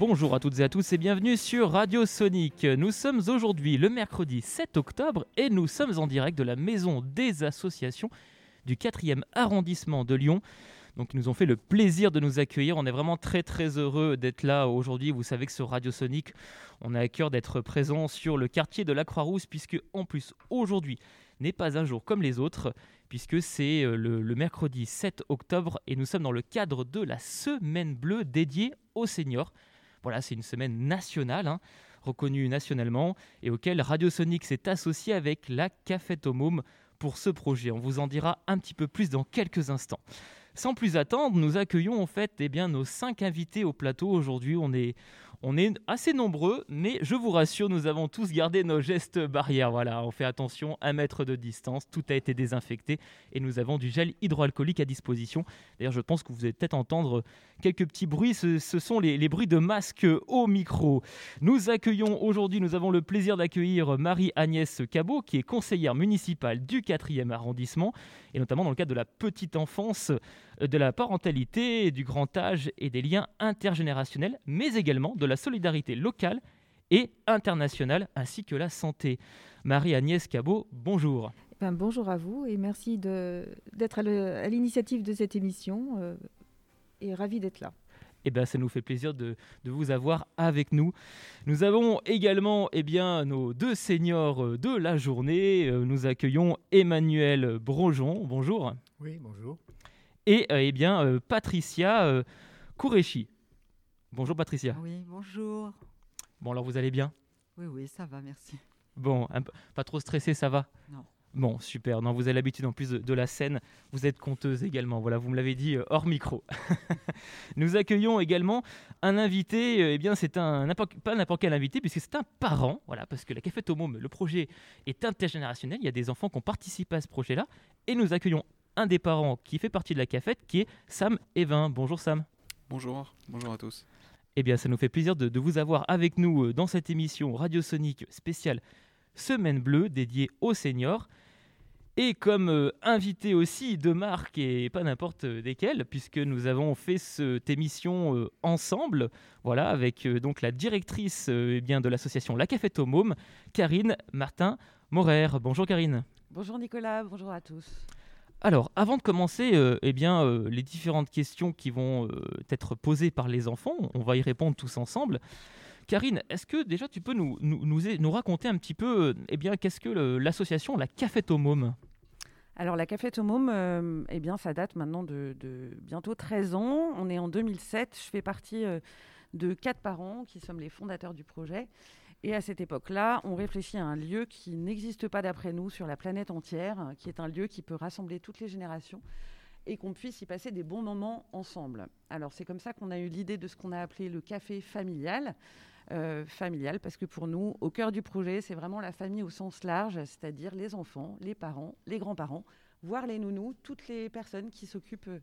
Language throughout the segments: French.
Bonjour à toutes et à tous et bienvenue sur Radio Sonic. Nous sommes aujourd'hui le mercredi 7 octobre et nous sommes en direct de la maison des associations du 4e arrondissement de Lyon. Donc ils nous ont fait le plaisir de nous accueillir. On est vraiment très très heureux d'être là aujourd'hui. Vous savez que sur Radio Sonic, on a à cœur d'être présent sur le quartier de la Croix-Rousse puisque en plus aujourd'hui n'est pas un jour comme les autres puisque c'est euh, le, le mercredi 7 octobre et nous sommes dans le cadre de la semaine bleue dédiée aux seniors. Voilà, c'est une semaine nationale, hein, reconnue nationalement, et auquel Radio Sonic s'est associé avec la Café Tomum pour ce projet. On vous en dira un petit peu plus dans quelques instants. Sans plus attendre, nous accueillons en fait eh bien, nos cinq invités au plateau. Aujourd'hui, on est, on est assez nombreux, mais je vous rassure, nous avons tous gardé nos gestes barrières. Voilà, on fait attention, un mètre de distance, tout a été désinfecté et nous avons du gel hydroalcoolique à disposition. D'ailleurs, je pense que vous allez peut-être entendre quelques petits bruits, ce, sont les, les bruits de masques au micro. Nous accueillons aujourd'hui, nous avons le plaisir d'accueillir Marie-Agnès Cabot, qui est conseillère municipale du 4e arrondissement, et notamment dans le cadre de la petite enfance, euh, de la parentalité, du grand âge et des liens intergénérationnels, mais également de la solidarité locale et internationale, ainsi que la santé. Marie-Agnès Cabot, bonjour. Ben, bonjour à vous et merci d'être à l'initiative de cette émission euh, et ravi d'être là. Eh ben, ça nous fait plaisir de, de vous avoir avec nous. Nous avons également eh bien, nos deux seniors euh, de la journée. Euh, Nous accueillons Emmanuel Bronjon, bonjour, Oui, bonjour. et euh, eh bien, Patricia Kourechi. Bonjour Patricia. Oui, bonjour. Bon, alors vous allez bien? Oui, oui, ça va, merci. Bon, un pas trop stressé, ça va? Non. Bon, super. Non, vous avez l'habitude en plus de, de la scène. Vous êtes conteuse également. Voilà, vous me l'avez dit euh, hors micro. Nous accueillons également un invité. euh, eh bien, c'est un pas n'importe quel invité puisque c'est un parent. Voilà, parce que la Café Tomom, le projet est intergénérationnel. Il y a des enfants qui ont participé à ce projet-là, et nous accueillons un des parents qui fait partie de la cafette, qui est Sam Evin. Bonjour Sam. Bonjour, bonjour à tous. Eh bien, ça nous fait plaisir de, de vous avoir avec nous euh, dans cette émission radiosonique spéciale Semaine Bleue dédiée aux seniors. Et comme euh, invité aussi de marque et pas n'importe euh, desquels, puisque nous avons fait cette émission euh, ensemble, voilà, avec euh, donc la directrice eh bien, de l'association La Cafette au Môme, Karine Martin Morer. Bonjour Karine. Bonjour Nicolas, bonjour à tous. Alors, avant de commencer euh, eh bien, euh, les différentes questions qui vont euh, être posées par les enfants, on va y répondre tous ensemble. Karine, est-ce que déjà tu peux nous, nous, nous, nous raconter un petit peu eh bien, qu'est-ce que l'association La Cafette au Môme? Alors la Café Tomom, euh, eh bien, ça date maintenant de, bientôt 13 ans. On est en 2007. Je fais partie euh, de quatre parents qui sommes les fondateurs du projet. Et à cette époque-là, on réfléchit à un lieu qui n'existe pas d'après nous sur la planète entière, qui est un lieu qui peut rassembler toutes les générations et qu'on puisse y passer des bons moments ensemble. Alors c'est comme ça qu'on a eu l'idée de ce qu'on a appelé le café familial. Euh, familial parce que pour nous, au cœur du projet, c'est vraiment la famille au sens large, c'est-à-dire les enfants, les parents, les grands-parents, voire les nounous, toutes les personnes qui s'occupent euh,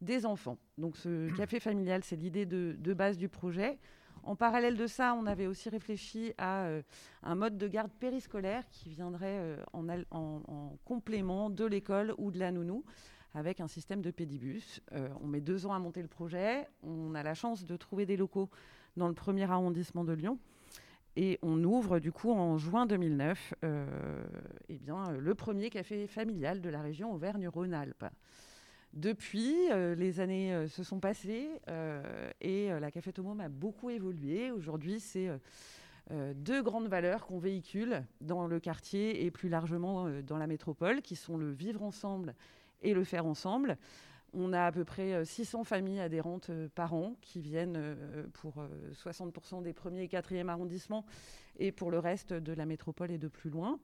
des enfants. Donc ce café familial, c'est l'idée de, de base du projet. En parallèle de ça, on avait aussi réfléchi à euh, un mode de garde périscolaire qui viendrait euh, en, al- en- en complément de l'école ou de la nounou avec un système de pédibus. Euh, on met deux ans à monter le projet. On a la chance de trouver des locaux dans le premier arrondissement de Lyon. Et on ouvre du coup en juin 2009 euh, eh bien, le premier café familial de la région Auvergne-Rhône-Alpes. Depuis, euh, les années euh, se sont passées et la Café Tomom a beaucoup évolué. Aujourd'hui, c'est deux grandes valeurs qu'on véhicule dans le quartier et plus largement dans la métropole, qui sont le vivre ensemble et le faire ensemble. On a à peu près euh, 600 familles adhérentes euh, par an qui viennent euh, pour euh, 60% des premiers et quatrièmes arrondissements et pour le reste de la métropole et de plus loin.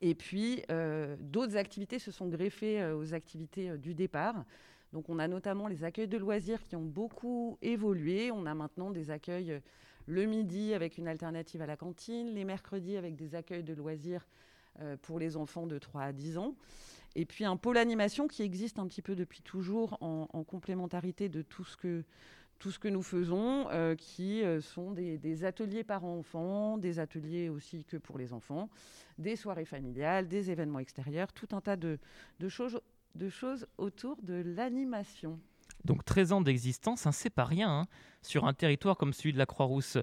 Et puis, euh, d'autres activités se sont greffées euh, aux activités euh, du départ. Donc, on a notamment les accueils de loisirs qui ont beaucoup évolué. On a maintenant des accueils euh, le midi avec une alternative à la cantine, les mercredis avec des accueils de loisirs euh, pour les enfants de 3 à 10 ans. Et puis un pôle animation qui existe un petit peu depuis toujours en, en complémentarité de tout ce que, tout ce que nous faisons, euh, qui euh, sont des, ateliers parents-enfants, des ateliers aussi que pour les enfants, des soirées familiales, des événements extérieurs, tout un tas de choses autour de l'animation. Donc 13 ans d'existence, hein, c'est pas rien hein, sur un territoire comme celui de la Croix-Rousse.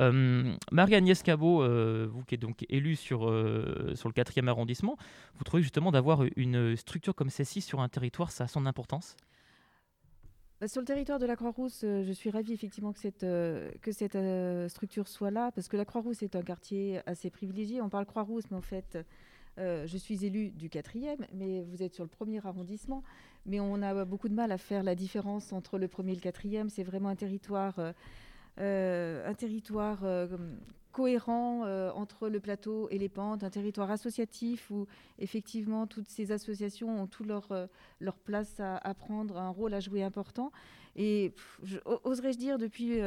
Euh, Marie-Agnès Cabot, euh, vous qui êtes donc élue sur, euh, le 4e arrondissement, vous trouvez justement d'avoir une structure comme celle-ci sur un territoire, ça a son importance? Bah, sur le territoire de la Croix-Rousse, je suis ravie effectivement que cette, structure soit là, parce que la Croix-Rousse est un quartier assez privilégié. On parle Croix-Rousse, mais en fait, je suis élue du 4e, mais vous êtes sur le premier arrondissement mais on a beaucoup de mal à faire la différence entre le premier et le quatrième. C'est vraiment un territoire, euh, euh, un territoire euh, cohérent entre le plateau et les pentes, un territoire associatif où effectivement toutes ces associations ont tout leur, leur place à, prendre, un rôle à jouer important. Et oserais-je dire, depuis,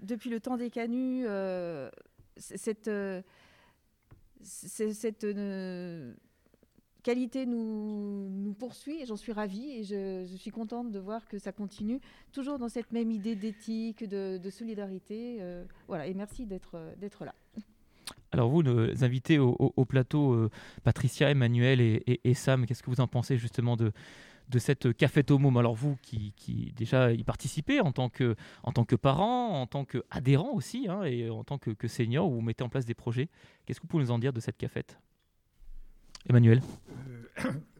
depuis le temps des canuts, cette, cette qualité nous, poursuit et j'en suis ravie et je, suis contente de voir que ça continue, toujours dans cette même idée d'éthique, de, solidarité. Euh, voilà, et merci d'être là. Alors vous, nos invités au, plateau, euh, Patricia, Emmanuel et, Sam, qu'est-ce que vous en pensez justement de, de cette cafette au môme? Alors vous qui, qui, déjà y participez en tant que, en tant que parent, en tant qu'adhérent aussi, hein, et en tant que, que senior, où vous mettez en place des projets, qu'est-ce que vous pouvez nous en dire de cette cafette? Emmanuel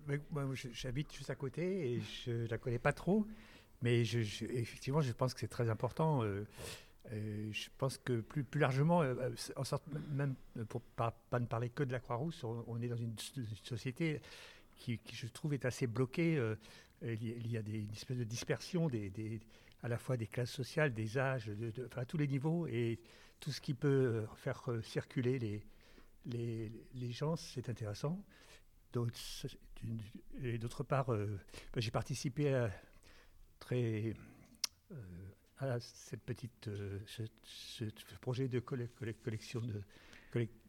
euh, j'habite juste à côté et je ne la connais pas trop, mais effectivement, je pense que c'est très important. Euh, euh, je pense que plus, plus largement, en sorte, même pour pas, pas, ne parler que de la Croix-Rousse, on, est dans une, société qui, je trouve, est assez bloquée. il, y a des, une espèce de dispersion à la fois des classes sociales, des âges, de, à tous les niveaux, et tout ce qui peut faire circuler les, les, les gens, c'est intéressant. Et d'autre part, euh, bah, j'ai participé à, très, euh, à cette petite, euh, ce, projet de collection de,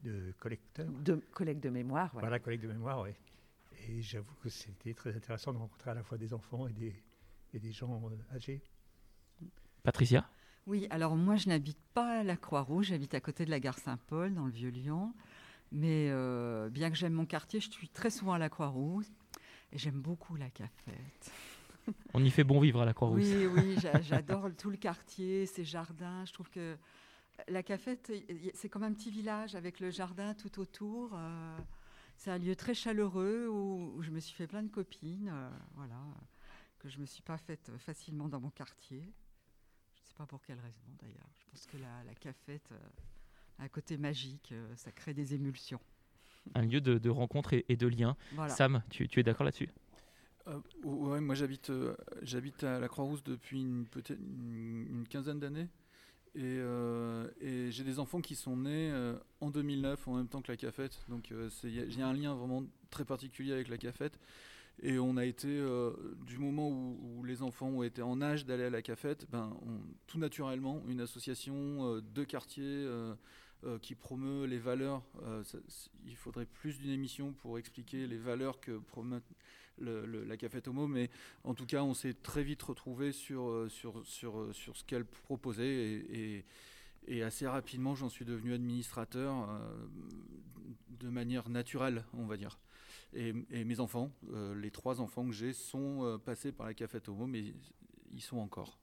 de collecteurs. De collecte de mémoire. Voilà, collecte de mémoire, oui. Et j'avoue que c'était très intéressant de rencontrer à la fois des enfants et des, et des gens âgés. Patricia? Oui, alors moi je n'habite pas à la Croix-Rouge, j'habite à côté de la gare Saint-Paul, dans le Vieux-Lyon. Mais euh, bien que j'aime mon quartier, je suis très souvent à la Croix-Rouge et j'aime beaucoup la cafette. On y fait bon vivre à la Croix-Rouge. Oui, oui, j'adore tout le quartier, ses jardins. Je trouve que la cafette, c'est comme un petit village avec le jardin tout autour. Euh, c'est un lieu très chaleureux où, je me suis fait plein de copines, euh, voilà, que je me suis pas faite facilement dans mon quartier. Je ne sais pas pour quelle raison d'ailleurs. Je pense que la, la cafette un côté magique, euh, ça crée des émulsions. Un lieu de, rencontre et, de lien. Sam, tu, es d'accord là-dessus? Euh, ouais, moi j'habite euh, j'habite à la Croix-Rousse depuis une, peut-être une, quinzaine d'années. Et, j'ai des enfants qui sont nés en 2009 en même temps que la cafette. Donc il y, a un lien vraiment très particulier avec la cafette. Et on a été, du moment où, les enfants ont été en âge d'aller à la cafette, ben, tout naturellement, une association de quartiers euh, qui promeut les valeurs. Euh, il faudrait plus d'une émission pour expliquer les valeurs que promeut la cafette homo, mais en tout cas, on s'est très vite retrouvé sur, euh, sur, sur, sur ce qu'elle proposait et, et, assez rapidement, j'en suis devenu administrateur de manière naturelle, on va dire. Et, mes enfants, les trois enfants que j'ai, sont passés par la cafette homo, mais ils sont encore.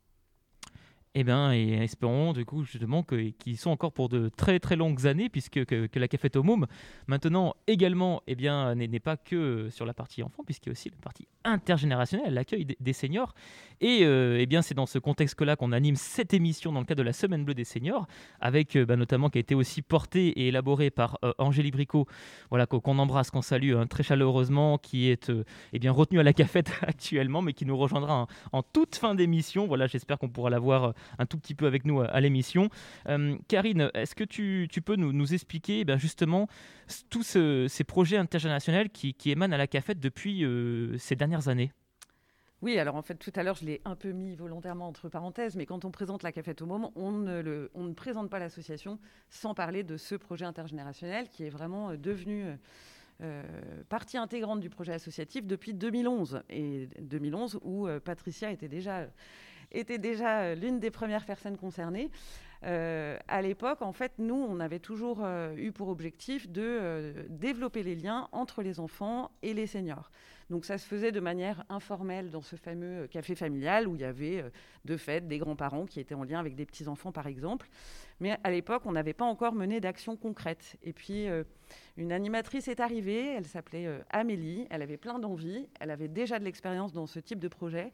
Eh bien, et espérons du coup justement qu'ils sont encore pour de très très longues années, puisque que, la Cafette au Môme, maintenant également, eh bien, n'est pas que sur la partie enfant, puisqu'il y a aussi la partie intergénérationnelle, l'accueil des, seniors. Et euh, eh bien, c'est dans ce contexte-là qu'on anime cette émission dans le cadre de la Semaine Bleue des seniors, avec euh, bah, notamment qui a été aussi portée et élaborée par euh, Angélie Bricot, voilà, qu'on embrasse, qu'on salue hein, très chaleureusement, qui est eh bien retenue à la Cafette actuellement, mais qui nous rejoindra en, toute fin d'émission. Voilà, j'espère qu'on pourra la voir un tout petit peu avec nous à, l'émission. Euh, Karine, est-ce que tu, peux nous, expliquer eh justement tous ces projets intergénérationnels qui, émanent à la CAFET depuis euh, ces dernières années? Oui, alors en fait, tout à l'heure, je l'ai un peu mis volontairement entre parenthèses, mais quand on présente la cafette au moment, on ne, présente pas l'association sans parler de ce projet intergénérationnel qui est vraiment euh, devenu partie intégrante du projet associatif depuis 2011. Et 2011, où Patricia était déjà était déjà euh, l'une des premières personnes concernées. Euh, à l'époque, en fait, nous, on avait toujours euh, eu pour objectif de euh, développer les liens entre les enfants et les seniors. Donc ça se faisait de manière informelle dans ce fameux café familial où il y avait de fait des grands-parents qui étaient en lien avec des petits-enfants, par exemple. Mais à l'époque, on n'avait pas encore mené d'action concrète. Et puis, une animatrice est arrivée, elle s'appelait Amélie, elle avait plein d'envie, elle avait déjà de l'expérience dans ce type de projet.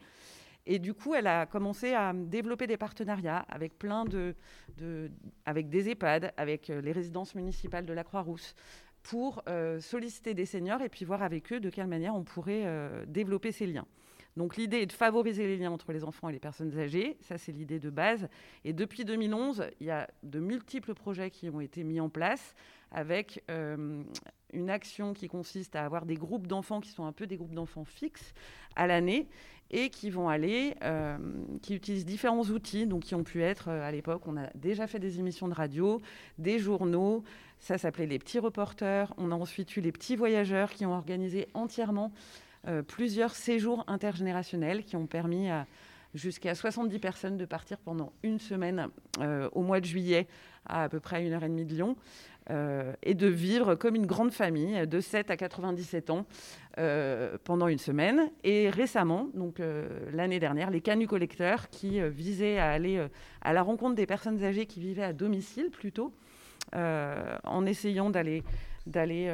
Et du coup, elle a commencé à développer des partenariats avec plein de, avec des EHPAD, avec euh, les résidences municipales de la Croix-Rousse, pour euh, solliciter des seniors et puis voir avec eux de quelle manière on pourrait euh, développer ces liens. Donc l'idée est de favoriser les liens entre les enfants et les personnes âgées, ça c'est l'idée de base. Et depuis 2011, il y a de multiples projets qui ont été mis en place avec une action qui consiste à avoir des groupes d'enfants qui sont un peu des groupes d'enfants fixes à l'année et qui vont aller, euh, qui utilisent différents outils, donc qui ont pu être, euh, à l'époque, on a déjà fait des émissions de radio, des journaux, ça s'appelait les petits reporters, on a ensuite eu les petits voyageurs qui ont organisé entièrement euh, plusieurs séjours intergénérationnels qui ont permis à jusqu'à 70 personnes de partir pendant une semaine au mois de juillet à à peu près une heure et demie de Lyon. Euh, et de vivre comme une grande famille de 7 à 97 ans euh, pendant une semaine. Et récemment, donc euh, l'année dernière, les canuts collecteurs qui visaient à aller à la rencontre des personnes âgées qui vivaient à domicile plutôt, en essayant d'aller d'aller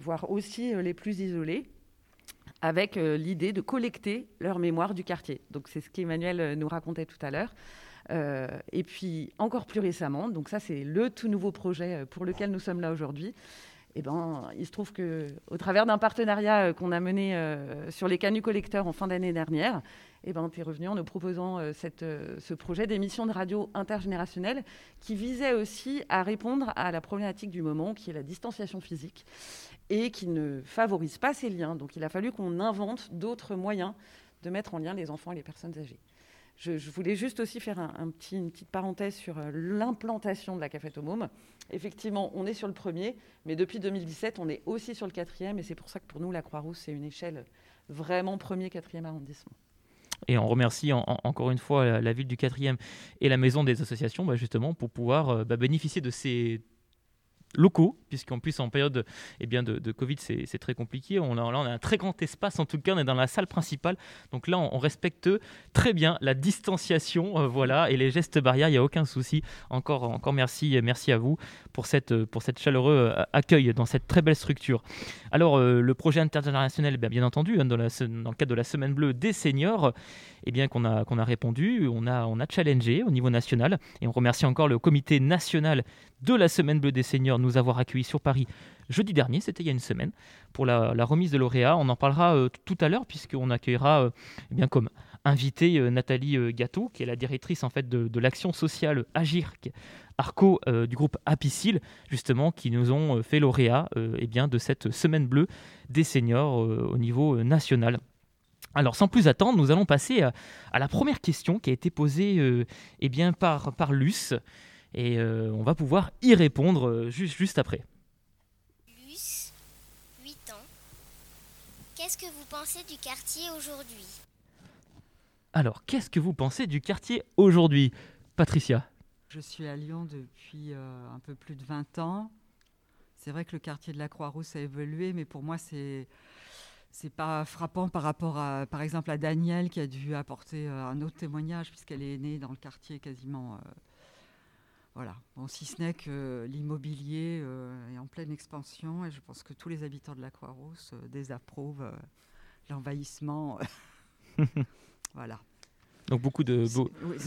voir aussi les plus isolés avec l'idée de collecter leur mémoire du quartier. Donc c'est ce qu'Emmanuel nous racontait tout à l'heure. Euh, et puis encore plus récemment, donc ça c'est le tout nouveau projet euh, pour lequel nous sommes là aujourd'hui. Eh ben, il se trouve que, au travers d'un partenariat euh, qu'on a mené sur les canuts collecteurs en fin d'année dernière, eh ben, tu es revenu en nous proposant ce projet d'émission de radio intergénérationnelle qui visait aussi à répondre à la problématique du moment, qui est la distanciation physique, et qui ne favorise pas ces liens. Donc il a fallu qu'on invente d'autres moyens de mettre en lien les enfants et les personnes âgées. Je, voulais juste aussi faire une petite parenthèse sur euh, l'implantation de la cafette au môme. Effectivement, on est sur le premier, mais depuis 2017, on est aussi sur le quatrième, et c'est pour ça que pour nous, la Croix-Rousse, c'est une échelle vraiment premier, quatrième arrondissement. Et on remercie encore une fois la, ville du quatrième et la maison des associations, bah, justement, pour pouvoir euh, bah, bénéficier de ces locaux, puisqu'en plus en période eh bien, de, Covid c'est très compliqué. On a, là on a un très grand espace, en tout cas on est dans la salle principale, donc là on, respecte très bien la distanciation, euh, voilà, et les gestes barrières, il n'y a aucun souci. Encore, encore merci, merci à vous pour cette, pour cette chaleureux euh, accueil dans cette très belle structure. Alors euh, le projet intergénérationnel, bien, bien entendu, hein, dans, le cadre de la Semaine Bleue des seniors, eh bien qu'on a, qu'on a répondu, on a, on a challengé au niveau national, et on remercie encore le comité national de la Semaine Bleue des seniors nous avoir accueillis sur Paris jeudi dernier, c'était il y a une semaine, pour la, remise de lauréats. On en parlera euh, tout à l'heure, puisqu'on accueillera euh, eh bien comme invité euh, Nathalie Gâteau, qui est la directrice en fait de, l'action sociale Agir Arco du groupe Apicil, justement, qui nous ont fait lauréat eh bien, de cette semaine bleue des seniors au niveau national. Alors sans plus attendre, nous allons passer à, la première question qui a été posée eh bien, par, par Luce. Et euh, on va pouvoir y répondre euh, juste, juste après. Luce, 8 ans. Qu'est-ce que vous pensez du quartier aujourd'hui? Alors, qu'est-ce que vous pensez du quartier aujourd'hui? Patricia Je suis à Lyon depuis euh, un peu plus de 20 ans. C'est vrai que le quartier de la Croix-Rousse a évolué, mais pour moi, c'est c'est pas frappant par rapport à, par exemple, à Danielle qui a dû apporter un autre témoignage puisqu'elle est née dans le quartier quasiment voilà. Bon, si ce n'est que l'immobilier euh, est en pleine expansion et je pense que tous les habitants de la Croix-Rousse euh, désapprouvent euh, l'envahissement. voilà. Donc beaucoup de,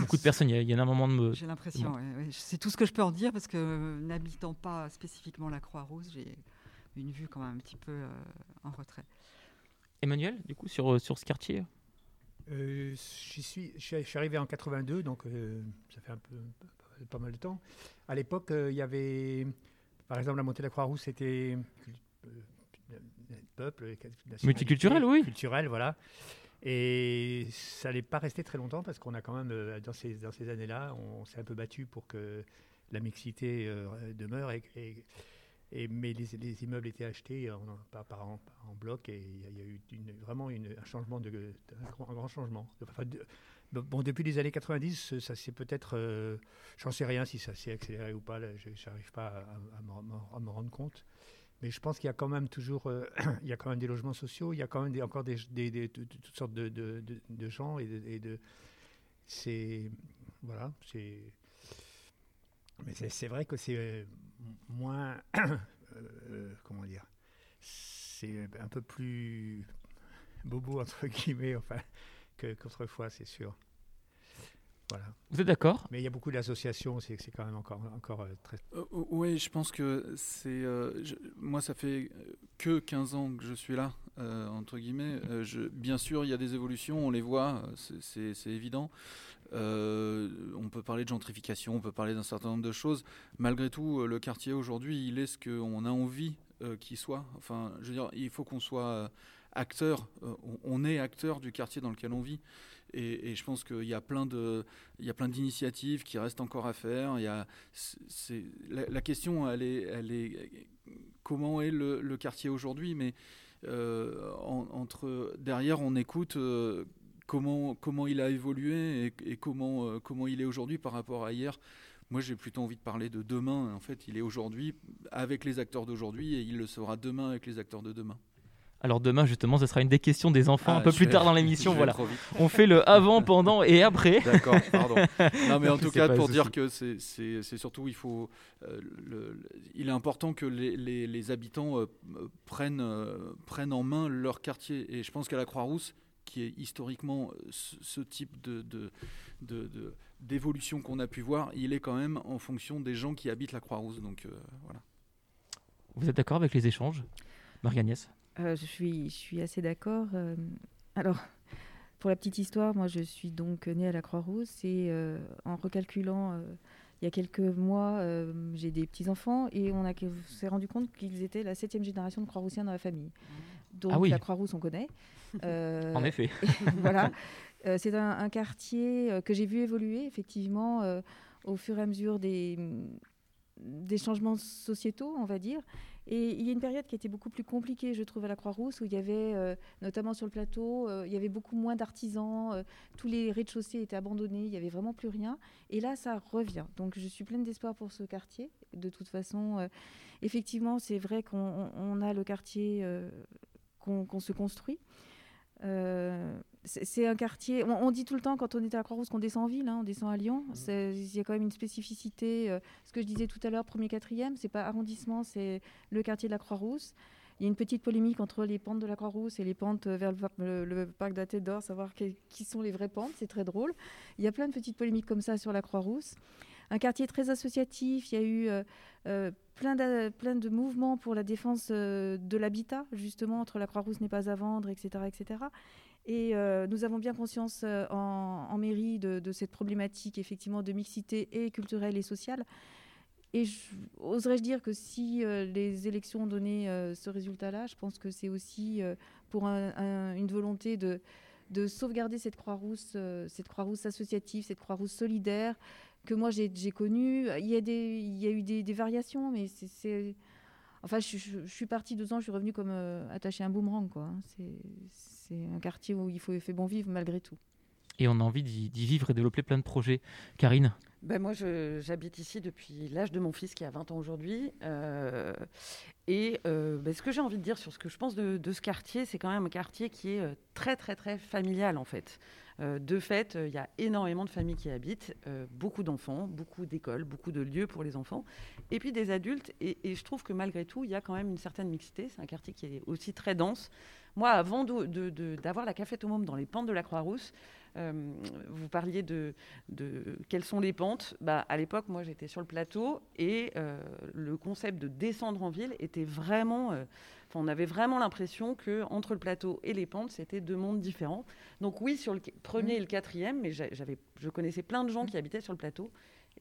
beaucoup de personnes, il y, a un moment de... J'ai l'impression, c'est tout ce que je peux en dire parce que n'habitant pas spécifiquement la Croix-Rousse, j'ai une vue quand même un petit peu en retrait. Emmanuel, du coup, sur, sur ce quartier? Je, suis, je suis arrivé en 82, donc ça fait un peu, pas mal de temps. À l'époque, euh, il y avait, par exemple, la montée de la Croix-Rousse, c'était euh, peuple, multiculturel, oui. Culturel, voilà. Et ça n'allait pas rester très longtemps parce qu'on a quand même, euh, dans ces, dans ces années-là, on, s'est un peu battu pour que la mixité demeure. Et, et, mais les, les, immeubles étaient achetés en, par, par, en, bloc et il y, a eu une, vraiment une, un changement, de, un, grand, changement. Bon, depuis les années 90, ça c'est peut-être, euh, j'en sais rien si ça s'est accéléré ou pas, je n'arrive pas à, me rendre compte. Mais je pense qu'il y a quand même toujours, euh, il y a quand même des logements sociaux, il y a quand même encore des, toutes sortes de, gens et de, c'est, voilà, c'est, mais c'est vrai que c'est euh, moins, comment dire, c'est un peu plus bobo entre guillemets, enfin qu'autrefois, c'est sûr. Voilà. Vous êtes d'accord? Mais il y a beaucoup d'associations, c'est quand même encore, encore euh, très... Euh, oui, je pense que c'est... Euh, moi, ça fait que 15 ans que je suis là, entre guillemets. Je, bien sûr, il y a des évolutions, on les voit, c'est évident. on peut parler de gentrification, on peut parler d'un certain nombre de choses. Malgré tout, le quartier aujourd'hui, il est ce qu'on a envie qu'il soit. Enfin, je veux dire, il faut qu'on soit acteur, euh, on, est acteur du quartier dans lequel on vit. Et, je pense qu'il y a plein d'initiatives qui restent encore à faire. Il y a, la, question, elle est, elle est, comment est le, quartier aujourd'hui, mais euh, entre derrière, on écoute. Euh, comment, comment il a évolué et, comment, comment il est aujourd'hui par rapport à hier. Moi, j'ai plutôt envie de parler de demain. En fait, il est aujourd'hui avec les acteurs d'aujourd'hui et il le sera demain avec les acteurs de demain. Alors demain justement, ce sera une des questions des enfants ah, un peu plus tard dans l'émission. Voilà, on fait le avant, pendant et après. D'accord, pardon. Non mais en tout cas pour dire que c'est surtout il faut, euh, il est important que les, les, habitants euh, prennent euh, prennent en main leur quartier et je pense qu'à la Croix-Rousse, qui est historiquement ce, type de, de, d'évolution qu'on a pu voir, il est quand même en fonction des gens qui habitent la Croix-Rousse. Donc voilà. Vous êtes d'accord avec les échanges, Marie-Agnès euh, je, suis, je suis assez d'accord. Euh, alors, pour la petite histoire, moi je suis donc née à la Croix-Rousse et euh, en recalculant, il y a quelques mois, j'ai des petits-enfants et on, s'est rendu compte qu'ils étaient la septième génération de Croix-Roussiens dans la famille. Donc ah la Croix-Rousse, on connaît. en effet. voilà. c'est un, quartier que j'ai vu évoluer effectivement au fur et à mesure des, des changements sociétaux, on va dire. Et il y a une période qui était beaucoup plus compliquée, je trouve, à la Croix-Rousse, où il y avait, euh, notamment sur le plateau, euh, il y avait beaucoup moins d'artisans, euh, tous les rez-de-chaussée étaient abandonnés, il n'y avait vraiment plus rien. Et là, ça revient. Donc, je suis pleine d'espoir pour ce quartier. De toute façon, effectivement, c'est vrai qu'on a le quartier qu'on se construit c'est un quartier. On, dit tout le temps quand on est à la Croix-Rousse qu'on descend en ville, hein, on descend à Lyon. Mmh. Il y a quand même une spécificité. Euh, ce que je disais tout à l'heure, premier, quatrième, c'est pas arrondissement, c'est le quartier de la Croix-Rousse. Il y a une petite polémique entre les pentes de la Croix-Rousse et les pentes vers le, parc d'Athée d'Or, savoir qui sont les vraies pentes. C'est très drôle. Il y a plein de petites polémiques comme ça sur la Croix-Rousse. Un quartier très associatif. Il y a eu euh, euh, plein, de, plein de mouvements pour la défense de l'habitat, justement, entre la Croix-Rousse n'est pas à vendre, etc. etc. Et euh, nous avons bien conscience euh, en, mairie de, cette problématique effectivement de mixité et culturelle et sociale. Et oserais-je dire que si euh, les élections ont donné ce résultat-là, je pense que c'est aussi pour une volonté de, de sauvegarder cette Croix-Rousse, cette Croix-Rousse associative, cette Croix-Rousse solidaire que moi j'ai connue. Il y a, eu des, variations, mais c'est Enfin, je, suis partie deux ans, je suis revenue comme attachée à un boomerang. quoi. Hein. C'est un quartier où il faut fait bon vivre malgré tout. Et on a envie d'y vivre et développer plein de projets. Karine ben moi, j'habite ici depuis l'âge de mon fils qui a 20 ans aujourd'hui. Euh, et euh, ben, ce que j'ai envie de dire sur ce que je pense de, de ce quartier, c'est quand même un quartier qui est très, très, très familial en fait. Euh, de fait, euh, il y a énormément de familles qui habitent, euh, beaucoup d'enfants, beaucoup d'écoles, beaucoup de lieux pour les enfants, et puis des adultes. Et, je trouve que malgré tout, il y a quand même une certaine mixité. C'est un quartier qui est aussi très dense. Moi, avant d'avoir la café Tomom dans les pentes de la Croix-Rousse, vous parliez de, quelles sont les pentes. Bah, à l'époque, moi, j'étais sur le plateau et le concept de descendre en ville était vraiment on avait vraiment l'impression que entre le plateau et les pentes, c'était deux mondes différents. Donc oui, sur le premier et le quatrième, mais j'avais, je connaissais plein de gens qui habitaient sur le plateau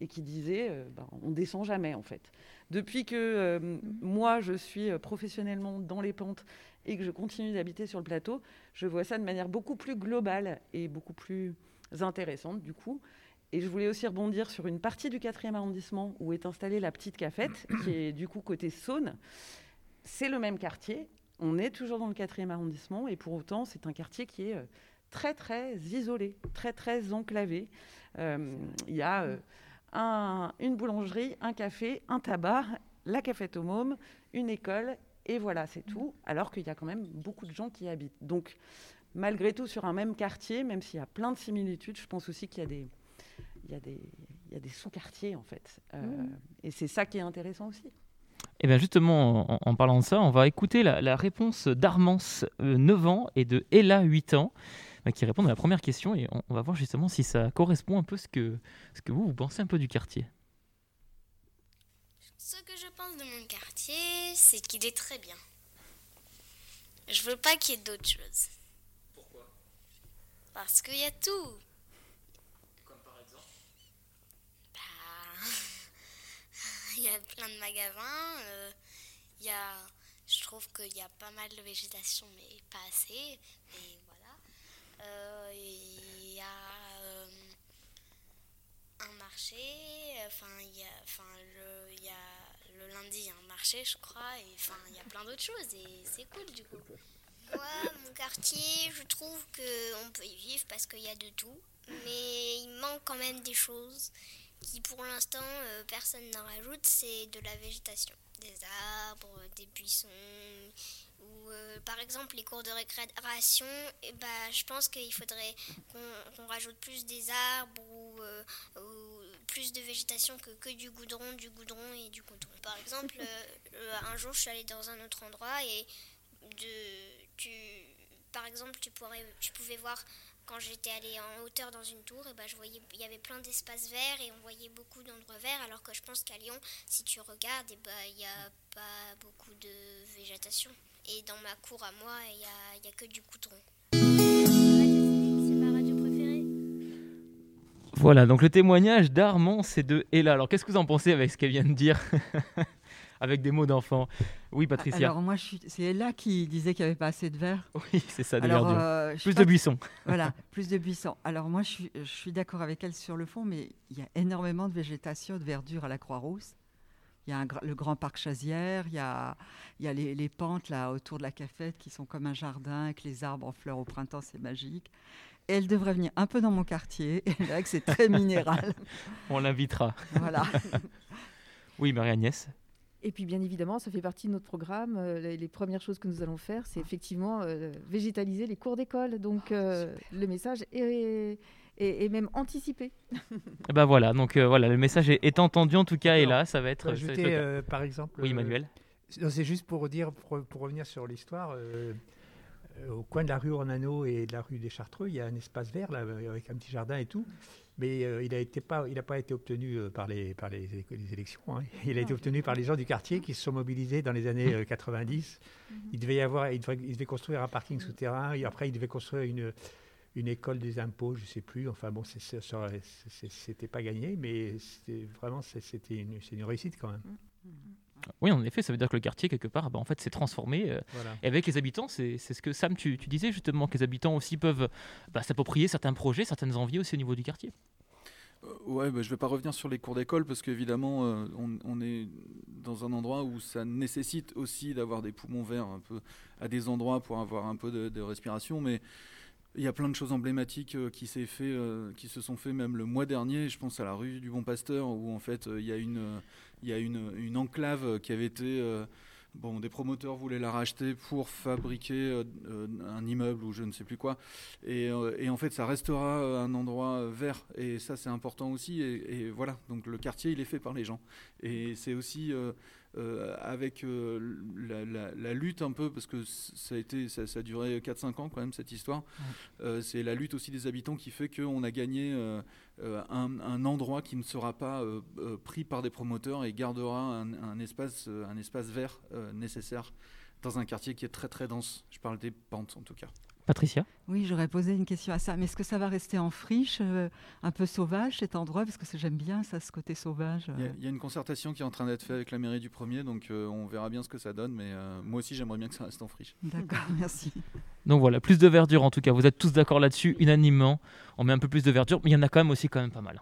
et qui disaient euh, ben, on descend jamais en fait. Depuis que euh, moi je suis euh, professionnellement dans les pentes et que je continue d'habiter sur le plateau, je vois ça de manière beaucoup plus globale et beaucoup plus intéressante du coup. Et je voulais aussi rebondir sur une partie du quatrième arrondissement où est installée la petite cafette, qui est du coup côté Saône c'est le même quartier. On est toujours dans le quatrième arrondissement et pour autant, c'est un quartier qui est euh, très très isolé, très très enclavé. Euh, il y a euh, un- une boulangerie, un café, un tabac, la cafette au môme, une école, et voilà, c'est tout. Alors qu'il y a quand même beaucoup de gens qui y habitent. Donc, malgré tout, sur un même quartier, même s'il y a plein de similitudes, je pense aussi qu'il y a des, il y a des, il y a des sous-quartiers en fait. Euh, Mhm. Et c'est ça qui est intéressant aussi. Et bien justement, en, en parlant de ça, on va écouter la, la réponse d'Armance, euh, 9 ans, et de Ella, 8 ans, bah, qui répondent à la première question, et on, on va voir justement si ça correspond un peu ce que, ce que vous, vous pensez un peu du quartier. Ce que je pense de mon quartier, c'est qu'il est très bien. Je veux pas qu'il y ait d'autres choses. Pourquoi? Parce qu'il y a tout. Comme par exemple? Bah. Il y a plein de magasins. euh, Il y a. Je trouve qu'il y a pas mal de végétation, mais pas assez. Mais voilà. Euh, Il y a. euh, un marché, enfin il y a, enfin le, il y a le lundi un marché je crois, et enfin il y a plein d'autres choses et c'est cool du coup. Moi mon quartier je trouve que on peut y vivre parce qu'il y a de tout, mais il manque quand même des choses qui pour l'instant euh, personne n'en rajoute, c'est de la végétation, des arbres, des buissons. Ou euh, par exemple les cours de récréation, eh bah, je pense qu'il faudrait qu'on qu'on rajoute plus des arbres ou, euh, plus de végétation que, que du goudron, du goudron et du goudron. Par exemple, euh, un jour je suis allée dans un autre endroit et de, tu, par exemple tu, pourrais, tu pouvais voir quand j'étais allée en hauteur dans une tour, et ben je voyais il y avait plein d'espaces verts et on voyait beaucoup d'endroits verts alors que je pense qu'à Lyon, si tu regardes, et ben il n'y a pas beaucoup de végétation. Et dans ma cour à moi, il n'y a, il y a que du goudron. Voilà, donc le témoignage d'Armance et de Ella. Alors qu'est-ce que vous en pensez avec ce qu'elle vient de dire Avec des mots d'enfant? Oui, Patricia. Alors moi, suis- c'est Ella qui disait qu'il n'y avait pas assez de verre. Oui, c'est ça, des Alors, euh, Plus de buissons. Voilà, plus de buissons. Alors moi, je suis, je suis d'accord avec elle sur le fond, mais il y a énormément de végétation, de verdure à la Croix-Rousse. Il y a un le grand parc Chazière, il y a, il y a les, les pentes là autour de la cafette qui sont comme un jardin avec les arbres en fleurs au printemps, c'est magique. Et elle devrait venir un peu dans mon quartier. Et là, c'est très minéral. On l'invitera. voilà. Oui, Marie-Agnès. Et puis bien évidemment, ça fait partie de notre programme. Euh, les, les premières choses que nous allons faire, c'est effectivement euh, végétaliser les cours d'école. Donc euh, le message est, est- est même anticipé. Et ben voilà, donc euh, voilà, le message est, est entendu en tout cas, et là, ça va être. Pour ça va être ajouter, euh, par exemple. oui, euh, Manuel. C'est juste pour dire, pour, pour revenir sur l'histoire, au coin de la rue Ornano et de la rue des Chartreux, il y a un espace vert là, avec un petit jardin et tout. Mais euh, il n'a pas, il a pas été obtenu euh, par les, par les, é- les élections. hein. Il a été obtenu par les gens du quartier qui se sont mobilisés dans les années euh, 90. Il devait y avoir, il devait, il devait construire un parking souterrain. Et après, il devait construire une, une école des impôts, je sais plus. Enfin bon, c'était pas gagné, mais vraiment, c'était une, réussite quand même. Oui, en effet, ça veut dire que le quartier, quelque part, bah, en fait, s'est transformé. euh, Voilà. et avec les habitants, c'est ce que Sam, tu, tu disais justement, que les habitants aussi peuvent bah, s'approprier certains projets, certaines envies aussi au niveau du quartier. Euh, ouais, bah, je vais pas revenir sur les cours d'école parce qu'évidemment, euh, on, on est dans un endroit où ça nécessite aussi d'avoir des poumons verts un peu à des endroits pour avoir un peu de, de respiration, mais il y a plein de choses emblématiques euh, qui, s'est fait, euh, qui se sont fait même le mois dernier. Je pense à la rue du Bon Pasteur où en fait euh, il y a une, euh, il y a une, enclave qui avait été euh, Bon, des promoteurs voulaient la racheter pour fabriquer euh, euh, un immeuble ou je ne sais plus quoi. Et, en fait, ça restera un endroit vert. Et ça, c'est important aussi. Et, et voilà, donc le quartier, il est fait par les gens. Et c'est aussi euh, avec euh, la, la- la lutte un peu, parce que ça a, été, ça, ça a duré 4-5 ans quand même, cette histoire. Euh, c'est la lutte aussi des habitants qui fait qu'on a gagné un, un endroit qui ne sera pas pris par des promoteurs et gardera un, un espace, un espace vert nécessaire dans un quartier qui est très très dense. Je parle des pentes en tout cas. Patricia? Oui, j'aurais posé une question à ça. Mais est-ce que ça va rester en friche, euh, un peu sauvage cet endroit? Parce que c'est- j'aime bien ça, ce côté sauvage. Il y, a, euh. il y a une concertation qui est en train d'être faite avec la mairie du premier, donc euh, on verra bien ce que ça donne. Mais euh, moi aussi, j'aimerais bien que ça reste en friche. D'accord, merci. Donc voilà, plus de verdure en tout cas. Vous êtes tous d'accord là-dessus, unanimement. On met un peu plus de verdure, mais il y en a quand même aussi quand même pas mal.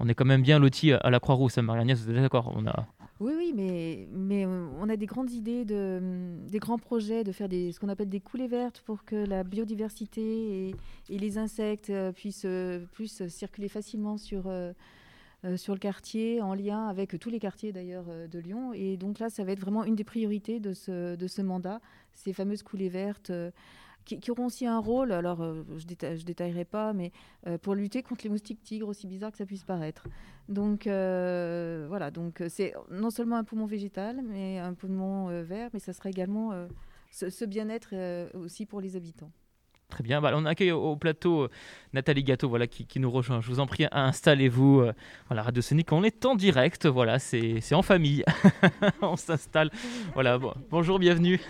On est quand même bien lotis à la Croix-Rousse, hein, Marie-Agnès, vous êtes d'accord? On a... Oui, oui, mais, mais on a des grandes idées, de, des grands projets, de faire des, ce qu'on appelle des coulées vertes pour que la biodiversité et, les insectes puissent, puissent circuler facilement sur, sur le quartier, en lien avec tous les quartiers d'ailleurs de Lyon. Et donc là, ça va être vraiment une des priorités de ce, de ce mandat, ces fameuses coulées vertes qui, auront aussi un rôle, alors euh, je ne détaillerai pas, mais euh, pour lutter contre les moustiques tigres, aussi bizarre que ça puisse paraître. Donc euh, voilà, donc c'est non seulement un poumon végétal, mais un poumon vert, mais ça sera également ce bien-être aussi pour les habitants. Très bien. Bah, on accueille au, plateau euh, Nathalie Gâteau voilà, qui, nous rejoint. Je vous en prie, installez-vous. Euh, voilà, Radio Sonic, on est en direct. Voilà, c'est en famille. on s'installe. Voilà, bonjour, bienvenue.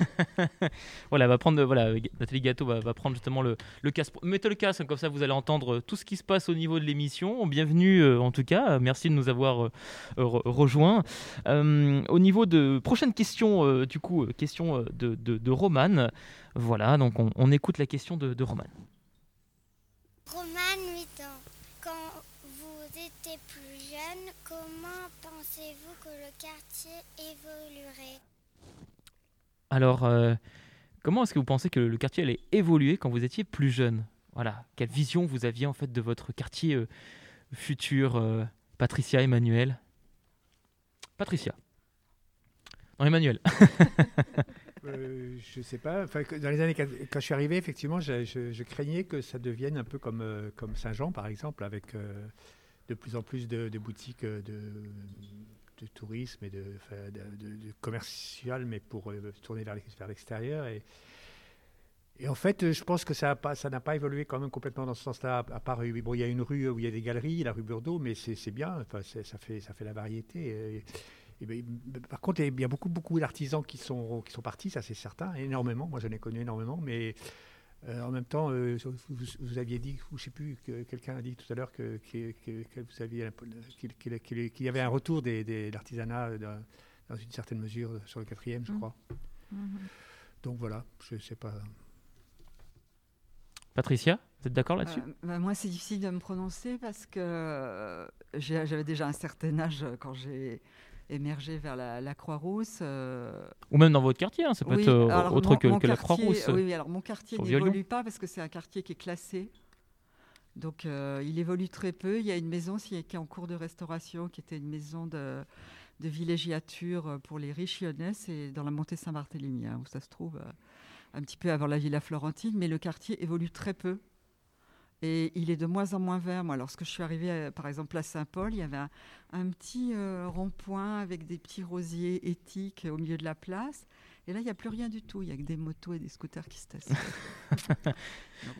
voilà, va prendre, voilà, Nathalie Gâteau va, prendre justement le, le casque. Mettez le casque, comme ça vous allez entendre tout ce qui se passe au niveau de l'émission. Bienvenue euh, en tout cas. Merci de nous avoir rejoints. au niveau de prochaine question, du coup, question de, de, de Romane. Voilà, donc on, écoute la question de, de Roman. Roman, 8 ans. Quand vous étiez plus jeune, comment pensez-vous que le quartier évoluerait? Alors, euh, comment est-ce que vous pensez que le quartier allait évoluer quand vous étiez plus jeune? Voilà, quelle vision vous aviez en fait de votre quartier euh, futur, euh, Patricia, Emmanuel? Patricia. Non, Emmanuel. Euh, je sais pas. Dans les années quand je suis arrivé, effectivement, je, craignais que ça devienne un peu comme, euh, comme Saint-Jean, par exemple, avec euh, de plus en plus de, boutiques de, de, tourisme et de, commercial, mais pour tourner vers l'extérieur. Et, en fait, je pense que ça n'a pas, évolué quand même complètement dans ce sens-là. À part, bon, il y a une rue où il y a des galeries, la rue Burdeau, mais c'est bien. Ça fait, ça fait la variété. Et, ben, par contre, il y a beaucoup, beaucoup d'artisans qui sont, qui sont partis, ça c'est certain, énormément. Moi, j'en ai connu énormément, mais euh, en même temps, euh, vous, aviez dit, ou je sais plus, que quelqu'un a dit tout à l'heure que, vous aviez qu'il y avait un retour de des, l'artisanat dans une certaine mesure sur le quatrième, je mmh. crois. Mmh. Donc voilà, je ne sais pas. Patricia, vous êtes d'accord là-dessus? Euh, bah, Moi, c'est difficile de me prononcer parce que j'avais déjà un certain âge quand j'ai émerger vers la, Croix-Rousse. Euh, Ou même dans votre quartier, hein, ça peut être euh, autre que, la Croix-Rousse. Oui, alors mon quartier n'évolue pas parce que c'est un quartier qui est classé. Donc euh, il évolue très peu. Il y a une maison qui est en cours de restauration, qui était une maison de, de villégiature pour les riches lyonnais, c'est dans la montée Saint-Barthélemy, hein, où ça se trouve un petit peu avant la Villa Florentine, mais le quartier évolue très peu. Et il est de moins en moins vert. Moi, lorsque je suis arrivée, par exemple, à Saint-Paul, il y avait un, petit euh, rond-point avec des petits rosiers éthiques au milieu de la place. Et là, il n'y a plus rien du tout. Il n'y a que des motos et des scooters qui se testent.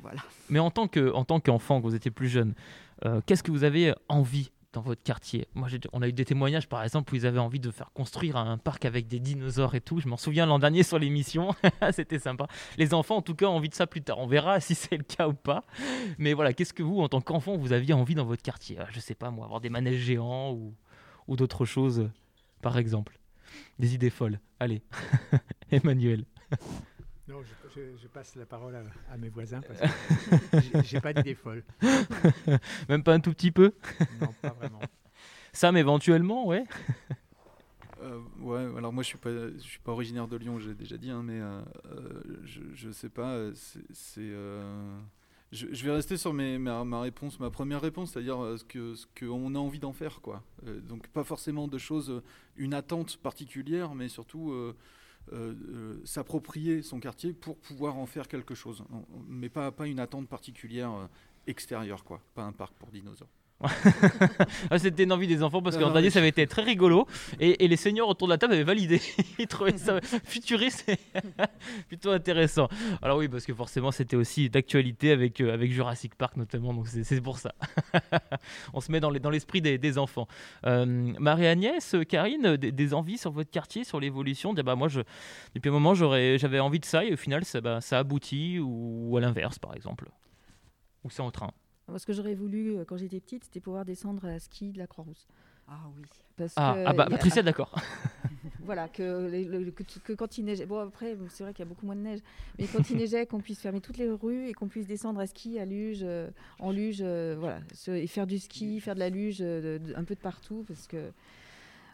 voilà. Mais en tant qu'enfant, quand vous étiez plus jeune, euh, qu'est-ce que vous avez envie dans votre quartier. Moi, on a eu des témoignages, par exemple, où ils avaient envie de faire construire un parc avec des dinosaures et tout. Je m'en souviens l'an dernier sur l'émission. C'était sympa. Les enfants, en tout cas, ont envie de ça plus tard. On verra si c'est le cas ou pas. Mais voilà, qu'est-ce que vous, en tant qu'enfant, vous aviez envie dans votre quartier? Je sais pas, moi, avoir des manèges géants ou, ou d'autres choses, par exemple. Des idées folles. Allez, Emmanuel. Non, je, passe la parole à, mes voisins parce que j'ai pas d'idée folle. Même pas un tout petit peu? Non, pas vraiment. Sam, éventuellement, ouais. Euh, ouais, alors moi je suis pas, je suis pas originaire de Lyon, j'ai déjà dit, hein, mais euh, euh, je, je sais pas. C'est, je, je, vais rester sur mes, ma, ma, réponse, ma première réponse, c'est-à-dire ce que ce qu'on a envie d'en faire, quoi. donc pas forcément de choses, une attente particulière, mais surtout euh, euh, s'approprier son quartier pour pouvoir en faire quelque chose, mais pas, pas une attente particulière euh, extérieure, quoi. Pas un parc pour dinosaures. Ah, c'était une envie des enfants parce qu'en dernier ça avait été très rigolo et, les seniors autour de la table avaient validé. Ils trouvaient ça futuriste plutôt intéressant. Alors oui, parce que forcément c'était aussi d'actualité avec, euh, avec Jurassic Park notamment, donc c'est pour ça. On se met dans l'esprit des, des, enfants. Euh, Marie-Agnès, Karine, des, envies sur votre quartier, sur l'évolution? Bah, Moi, je, depuis un moment j'avais envie de ça et au final ça, bah, ça aboutit ou à l'inverse par exemple. Ou c'est en train? Ce que j'aurais voulu euh, quand j'étais petite, c'était pouvoir descendre à ski de la Croix-Rousse. Ah oui. Parce ah, ah bah, Patricia, d'accord. voilà, que, que, quand il neigeait. Bon, après, c'est vrai qu'il y a beaucoup moins de neige. Mais quand il neigeait, qu'on puisse fermer toutes les rues et qu'on puisse descendre à ski, à luge, euh, en luge, euh, voilà. et faire du ski, faire de la luge un peu de partout. Parce que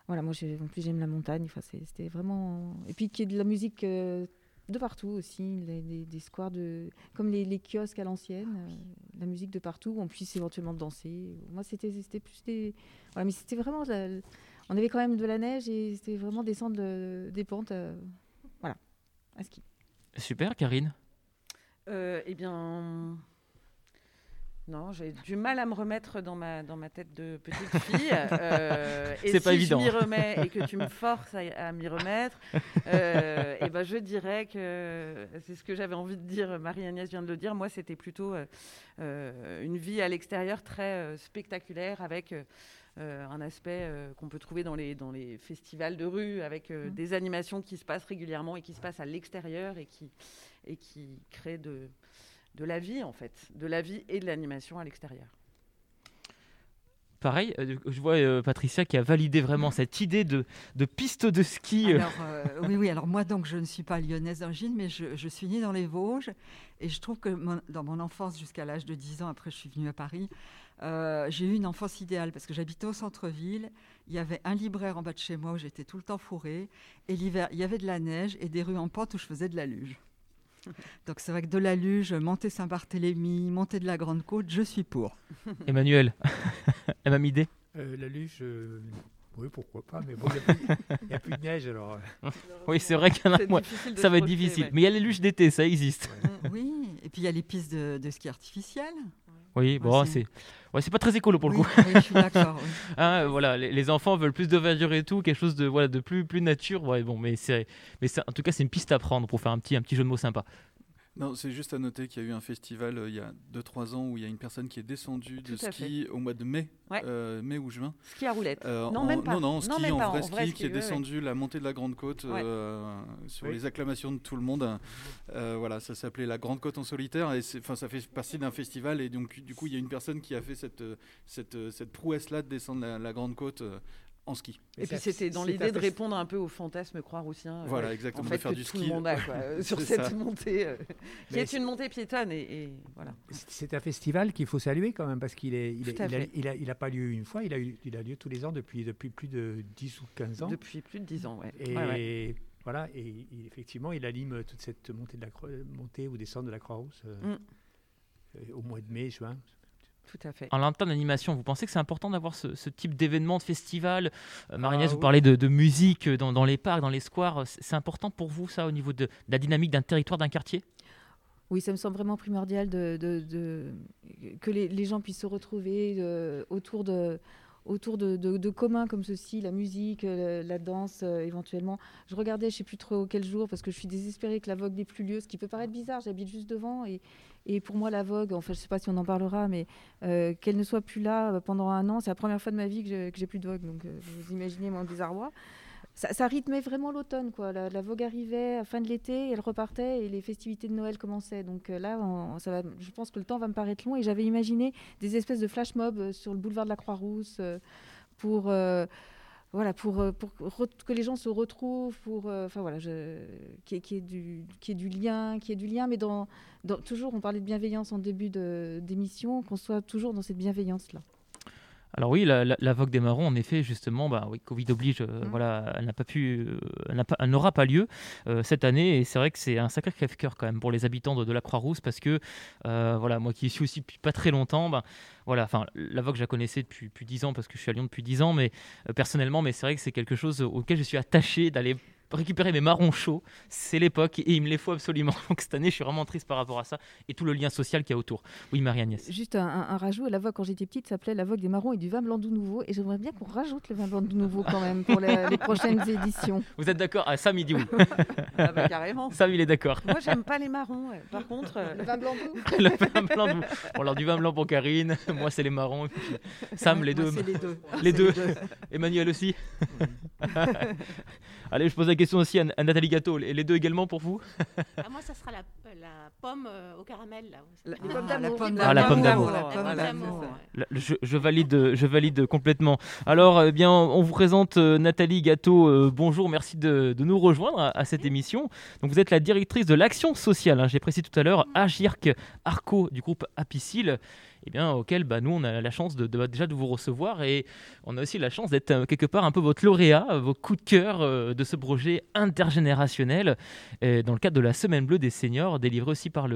voilà, moi, en plus, j'aime la montagne. Enfin, c'était vraiment. Et puis, qu'il y ait de la musique de partout aussi, des squares, de, comme les, kiosques à l'ancienne, la musique de partout, où on puisse éventuellement danser. Moi, c'était plus des. Voilà, mais c'était vraiment. On avait quand même de la neige et c'était vraiment descendre des pentes. voilà, à ski. Super, Karine? eh bien, non, j'ai du mal à me remettre dans ma, dans ma tête de petite fille. Euh, et si pas évident. je m'y remets et que tu me forces à, m'y remettre, euh, et ben je dirais que c'est ce que j'avais envie de dire. Marie-Agnès vient de le dire. Moi, c'était plutôt euh, une vie à l'extérieur très spectaculaire avec. un aspect qu'on peut trouver dans les, dans les festivals de rue, avec mmh. des animations qui se passent régulièrement et qui se passent à l'extérieur et qui, et qui créent de, de la vie, en fait, de la vie et de l'animation à l'extérieur. Pareil, euh, je vois euh, Patricia qui a validé vraiment cette idée de, de piste de ski. Euh. Alors, oui, oui, alors moi, donc, je ne suis pas lyonnaise d'origine, mais je, suis née dans les Vosges. Et je trouve que dans mon enfance, jusqu'à l'âge de 10 ans, après je suis venue à Paris, j'ai eu une enfance idéale parce que j'habitais au centre-ville. Il y avait un libraire en bas de chez moi où j'étais tout le temps fourrée. Et l'hiver, il y avait de la neige et des rues en pente où je faisais de la luge. Donc c'est vrai que de la Luge, monter Saint-Barthélemy, monter de la Grande Côte, je suis pour. Emmanuel, la même idée? Euh, La Luge, euh, oui, pourquoi pas, mais bon, il n'y a, plus de neige alors. Euh. oui, c'est vrai qu'il y en a moins. Ça va être difficile. Mais il y a les luges d'été, ça existe. oui, et puis il y a les pistes de, ski artificiel. Oui, bon, c'est ouais, c'est pas très écolo pour le coup. Oui, je suis d'accord. Hein, voilà, les, enfants veulent plus de verdure et tout, quelque chose de voilà de plus plus nature. Ouais, bon, mais c'est mais en tout cas c'est une piste à prendre pour faire un petit un petit jeu de mots sympa. Non, c'est juste à noter qu'il y a eu un festival euh, il y a 2-3 ans où il y a une personne qui est descendue de ski au mois de mai, euh, mai ou juin. Ski à roulette. Euh, non, même pas. Non, non, ski en, vrai ski, qui est descendu la montée de la Grande Côte sur les acclamations de tout le monde. voilà, ça s'appelait la Grande Côte en solitaire et ça fait partie d'un festival et donc du coup il y a une personne qui a fait cette, cette, cette prouesse-là de descendre la, la Grande Côte ski. Et, puis c'était dans l'idée de répondre un peu au fantasme croix-roussien. Euh, voilà, exactement. En fait, faire du tout le monde a euh, sur cette montée, euh, qui est, une montée piétonne. Et, voilà. C'est un festival qu'il faut saluer quand même parce qu'il est, il, il, a, il, a, pas lieu une fois, il a, eu, il a lieu tous les ans depuis, depuis plus de 10 ou 15 ans. Depuis plus de 10 ans, ouais. Et voilà, et effectivement, il anime toute cette montée, de la montée ou descente de la Croix-Rousse mm. au mois de mai, juin. Tout à fait. En l'entend d'animation, vous pensez que c'est important d'avoir ce, type d'événement, de festival? Euh, ah vous parlez de, musique dans, les parcs, dans les squares. C'est important pour vous, ça, au niveau de, la dynamique d'un territoire, d'un quartier? Oui, ça me semble vraiment primordial de, que les, gens puissent se retrouver autour de, autour de, communs comme ceci, la musique, euh, la, danse euh, éventuellement. Je regardais, je ne sais plus trop quel jour, parce que je suis désespérée que la Vogue n'est plus lieu, ce qui peut paraître bizarre, j'habite juste devant, et, et pour moi, la Vogue, enfin, je ne sais pas si on en parlera, mais euh, qu'elle ne soit plus là euh, pendant un an, c'est la première fois de ma vie que j'ai plus de Vogue. Donc, euh, vous imaginez mon désarroi. Ça, rythmait vraiment l'automne. quoi. La, Vogue arrivait à fin de l'été, elle repartait et les festivités de Noël commençaient. Donc là, je pense que le temps va me paraître long et j'avais imaginé des espèces de flash mobs sur le boulevard de la Croix-Rousse pour voilà, pour, euh, que les gens se retrouvent, pour, euh, enfin voilà, qu'il y, ait du, qui est du lien, qui est du lien, mais dans, toujours, on parlait de bienveillance en début d'émission, qu'on soit toujours dans cette bienveillance-là. Alors oui, la, Vogue des Marrons, en effet, justement, bah, oui, Covid oblige, euh, mmh. voilà, elle n'a pas pu, elle n'aura pas, lieu cette année, et c'est vrai que c'est un sacré crève-cœur quand même pour les habitants de, la Croix-Rousse, parce que, voilà, moi qui suis aussi depuis pas très longtemps, bah, voilà, enfin, la Vogue, je la connaissais depuis plus 10 ans parce que je suis à Lyon depuis 10 ans, mais euh, personnellement, mais c'est vrai que c'est quelque chose auquel je suis attaché d'aller récupérer mes marrons chauds, c'est l'époque et il me les faut absolument. Donc cette année, je suis vraiment triste par rapport à ça et tout le lien social qu'il y a autour. Oui, Marie-Agnès. Juste un, un, rajout, la vogue quand j'étais petite s'appelait la vogue des marrons et du vin blanc doux nouveau et j'aimerais bien qu'on rajoute le vin blanc doux nouveau quand même pour les, prochaines éditions. Vous êtes d'accord Ah, Sam, il dit oui. ah bah, carrément. Sam, il est d'accord. Moi, j'aime pas les marrons. Par contre, euh, le vin blanc doux. le vin blanc doux. Bon, alors du vin blanc pour Karine, moi c'est les marrons. Sam, les deux. les deux. Les deux. Emmanuel aussi. Allez, je pose la question aussi à, Nathalie Gâteau. Les deux également pour vous ah, Moi, ça sera la, la pomme euh, au caramel. Là, La, Ah, pomme la d'amour. pomme Ah, la pomme d'amour. Ouais. Je, je valide, je valide complètement. Alors, eh bien, on vous présente euh, Nathalie Gâteau. euh, bonjour, merci de, de nous rejoindre à, à cette émission. Donc, vous êtes la directrice de l'action sociale. hein, J'ai précisé tout à l'heure, Agirc Arco du groupe Apicil, eh bien, auquel bah, nous, on a la chance de, de- déjà de vous recevoir et on a aussi la chance d'être euh, quelque part un peu votre lauréat, euh, vos coups de cœur euh, de ce projet intergénérationnel dans le cadre de la Semaine Bleue des seniors, délivré aussi par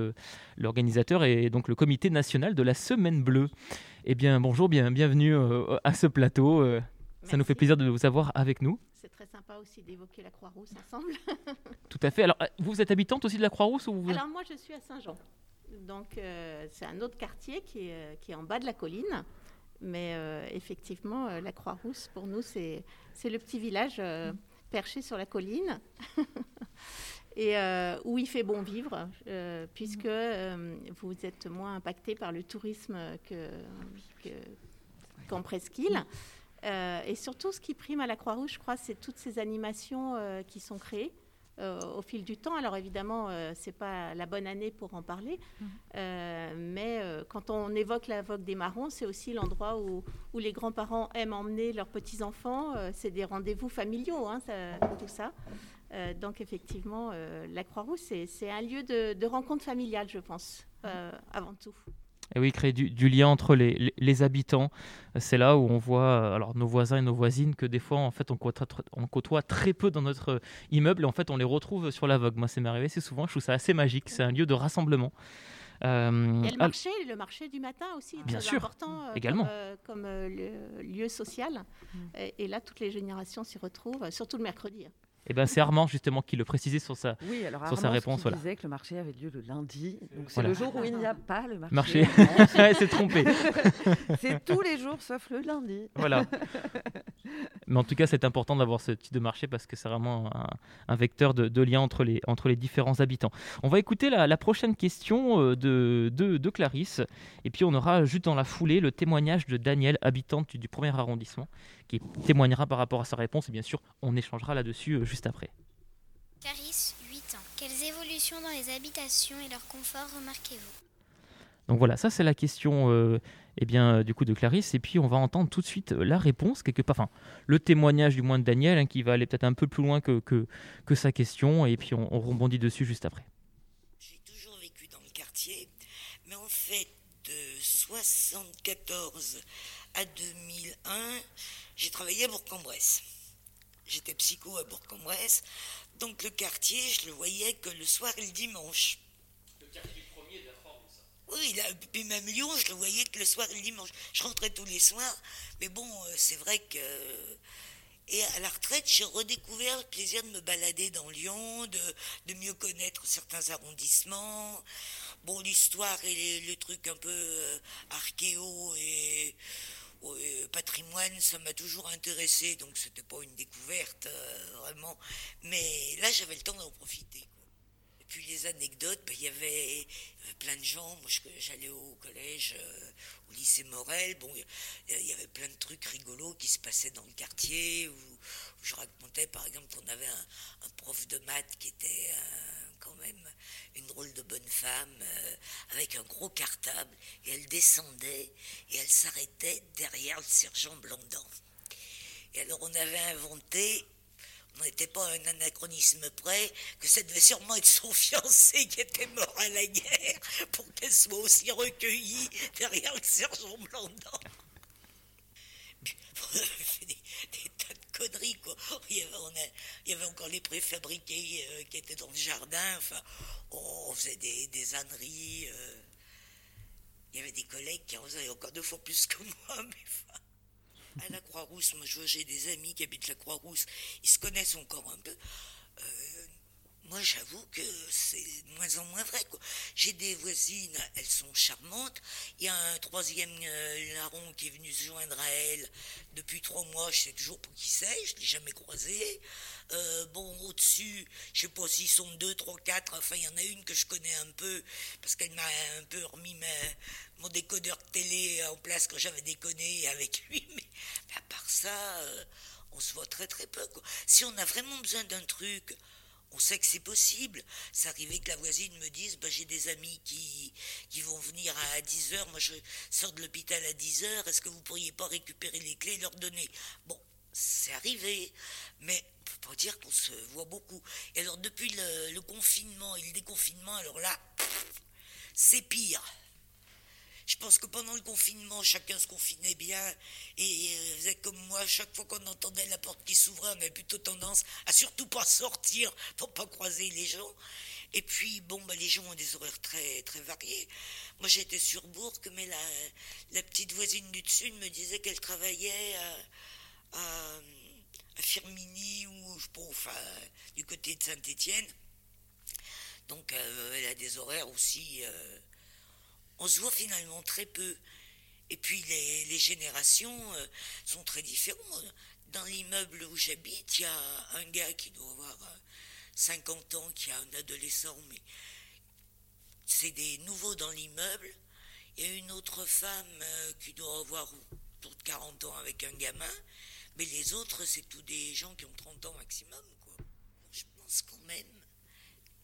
l'organisateur et donc le comité national de la Semaine Bleue. Eh bien, bonjour, bien, bienvenue à ce plateau. ça nous fait plaisir de vous avoir avec nous. C'est très sympa aussi d'évoquer la Croix-Rousse ensemble. Tout à fait. Alors, vous êtes habitante aussi de la Croix-Rousse ou vous... Alors moi, je suis à Saint-Jean. Donc euh, c'est un autre quartier qui est, euh, qui est en bas de la colline. Mais euh, effectivement, la Croix-Rousse, pour nous, c'est le petit village perché sur la colline. Et où il fait bon vivre, puisque vous êtes moins impacté par le tourisme que, que- qu'en presqu'île. Et surtout, ce qui prime à la Croix-Rouge, je crois, c'est toutes ces animations qui sont créées au fil du temps. Alors évidemment, euh, c'est pas la bonne année pour en parler, Euh, mais euh, quand on évoque la vogue des marrons, c'est aussi l'endroit où, où les grands-parents aiment emmener leurs petits-enfants. Euh, c'est des rendez-vous familiaux, hein, ça- tout ça. Euh, donc effectivement, euh, la Croix-Rouge, c'est, c'est un lieu de, de rencontre familiale, je pense, euh, avant tout. Et oui, créer du, du lien entre les, les- les habitants. C'est là où on voit euh, alors nos voisins et nos voisines que des fois en fait on côtoie, tr- on côtoie très peu dans notre euh, immeuble et en fait on les retrouve sur la vogue. Moi, c'est m'est arrivé assez souvent. Je trouve ça assez magique. C'est un lieu de rassemblement. Euh, a le al- marché, le marché du matin aussi, Bien très sûr, important euh, également. comme, euh, comme, le- lieu social. Et, et là, toutes les générations s'y retrouvent, surtout le mercredi. Eh ben, c'est Armand justement qui le précisait sur sa Oui, alors Sur sa Armand, réponse, voilà. disait que le marché avait lieu le lundi. Donc c'est Voilà. le jour où il n'y a pas le marché. marché. Elle s'est trompée. c'est tous les jours sauf le lundi. Voilà. Mais en tout cas, c'est important d'avoir ce type de marché parce que c'est vraiment un, un vecteur de, de lien entre les, entre les différents habitants. On va écouter la, la prochaine question euh, de, de, de Clarisse. Et puis, on aura juste dans la foulée le témoignage de Daniel, habitante du, du premier arrondissement, qui témoignera par rapport à sa réponse. Et bien sûr, on échangera là-dessus euh, juste après. Clarisse, 8 ans. Quelles évolutions dans les habitations et leur confort remarquez-vous? Donc voilà, ça c'est la question euh, eh bien, euh, du coup de Clarisse. Et puis on va entendre tout de suite euh, la réponse, quelque part, enfin le témoignage du moins de Daniel, hein, qui va aller peut-être un peu plus loin que, que, que sa question. Et puis on, on rebondit dessus juste après. J'ai toujours vécu dans le quartier, mais en fait, de 74 à 2001, j'ai travaillé à Bourg-en-Bresse. J'étais psycho à Bourg-en-Bresse, donc le quartier, je le voyais que le soir et le dimanche. Le quartier premier de la Oui, là, puis même Lyon, je le voyais que le soir et le dimanche. Je rentrais tous les soirs, mais bon, euh, c'est vrai que et à la retraite, j'ai redécouvert le plaisir de me balader dans Lyon, de, de mieux connaître certains arrondissements. Bon, l'histoire et les, les trucs un peu euh, archéo et ouais, patrimoine, ça m'a toujours intéressé, donc c'était pas une découverte euh, vraiment. Mais là, j'avais le temps d'en profiter. Et puis les anecdotes, ben, il y avait plein de gens. Moi, j'allais au collège, euh, au lycée Morel. Bon, il y- avait plein de trucs rigolos qui se passaient dans le quartier. Où, je racontais, par exemple, qu'on avait un, un prof de maths qui était euh, quand même une drôle de bonne femme, euh, avec un gros cartable. Et elle descendait et elle s'arrêtait derrière le sergent Blandan. Et alors, on avait inventé on n'était pas à un anachronisme près, que ça devait sûrement être son fiancé qui était mort à la guerre pour qu'elle soit aussi recueillie derrière le sergent Blandan. On avait Il y avait, on a- il avait encore les préfabriqués euh, qui étaient dans le jardin. Enfin, on faisait des, des âneries. euh. Il y avait des collègues qui en faisaient encore deux fois plus que moi, à la Croix-Rousse. Moi, j'ai des amis qui habitent la Croix-Rousse. Ils se connaissent encore un peu. Moi, j'avoue que c'est de moins en moins vrai. J'ai des voisines, elles sont charmantes. Il y a un troisième euh, larron qui est venu se joindre à elle depuis trois mois. Je sais toujours pour qui c'est, je l'ai jamais croisé. Euh, bon, au-dessus, je sais pas s'ils sont deux, trois, quatre. Enfin, il y en a une que je connais un peu parce qu'elle m'a un peu remis mon décodeur de télé en place quand j'avais déconné avec lui. Mais, à part ça, euh, on se voit très très peu. Si on a vraiment besoin d'un truc, on sait que c'est possible. Ça arrivait que la voisine me dise bah, J'ai des amis qui, vont venir à 10h. Moi, je sors de l'hôpital à 10h. Est-ce que vous pourriez pas récupérer les clés et leur donner? Bon, c'est arrivé. Mais on peut pas dire qu'on se voit beaucoup. Et alors, depuis le, le confinement et le déconfinement, alors là, c'est pire. Je pense que pendant le confinement, chacun se confinait bien et euh, faisait comme moi, chaque fois qu'on entendait la porte qui s'ouvrait, on avait plutôt tendance à surtout pas sortir pour pas croiser les gens. Et puis, bon, bah, les gens ont des horaires très, très variés. Moi, j'étais sur Bourg, mais la, petite voisine du dessus me disait qu'elle travaillait à, à, Firmini ou, je sais enfin, du côté de Saint-Étienne. Donc, euh, elle a des horaires aussi. Euh, on se voit finalement très peu. Et puis les, générations euh, sont très différentes. Dans l'immeuble où j'habite, il y a un gars qui doit avoir 50 ans, qui a un adolescent, mais c'est des nouveaux dans l'immeuble. Il y a une autre femme qui doit avoir autour de 40 ans avec un gamin, mais les autres, c'est tous des gens qui ont 30 ans maximum. Je pense quand même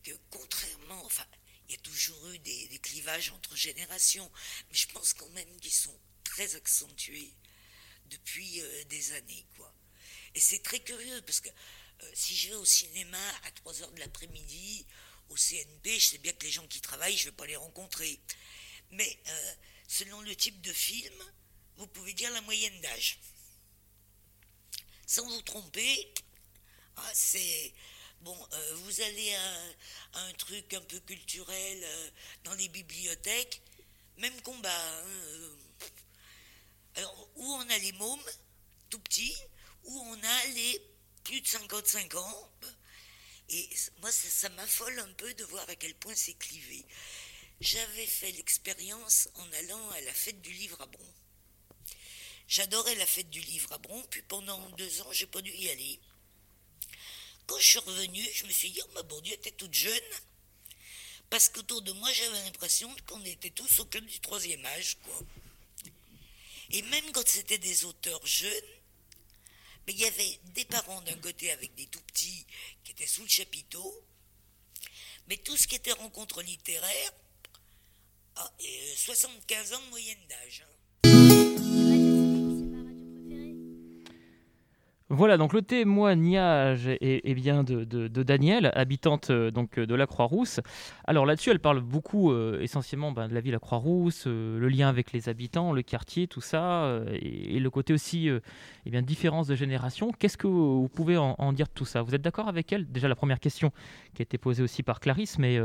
que contrairement, enfin, il y a toujours eu des, clivages entre générations, mais je pense quand même qu'ils sont très accentués depuis euh, des années, quoi. Et c'est très curieux parce que euh, si je vais au cinéma à 3 heures de l'après-midi, au CNP, je sais bien que les gens qui travaillent, je ne vais pas les rencontrer. Mais euh, selon le type de film, vous pouvez dire la moyenne d'âge. Sans vous tromper, ah, c'est Bon, euh, vous allez à, un truc un peu culturel euh, dans les bibliothèques, même combat. Hein, euh. alors, où on a les mômes, tout petits, où on a les plus de 55 ans. Et moi, ça, m'affole un peu de voir à quel point c'est clivé. J'avais fait l'expérience en allant à la fête du livre à Bron. J'adorais la fête du livre à Bron, puis pendant deux ans, j'ai pas dû y aller. Quand je suis revenue, je me suis dit, oh ma bon Dieu, t'es toute jeune. Parce qu'autour de moi, j'avais l'impression qu'on était tous au club du troisième âge, quoi. Et même quand c'était des auteurs jeunes, mais il y avait des parents d'un côté avec des tout petits qui étaient sous le chapiteau, mais tout ce qui était rencontre littéraire, ah, 75 ans de moyenne d'âge. Hein. Voilà, donc le témoignage est, bien de, Daniel, habitante euh, donc de la Croix-Rousse. Alors là-dessus, elle parle beaucoup euh, essentiellement ben, de la ville à Croix-Rousse, euh, le lien avec les habitants, le quartier, tout ça, et, le côté aussi eh bien, différence de génération. Qu'est-ce que vous, pouvez en, dire de tout ça? Vous êtes d'accord avec elle? Déjà la première question qui a été posée aussi par Clarisse, mais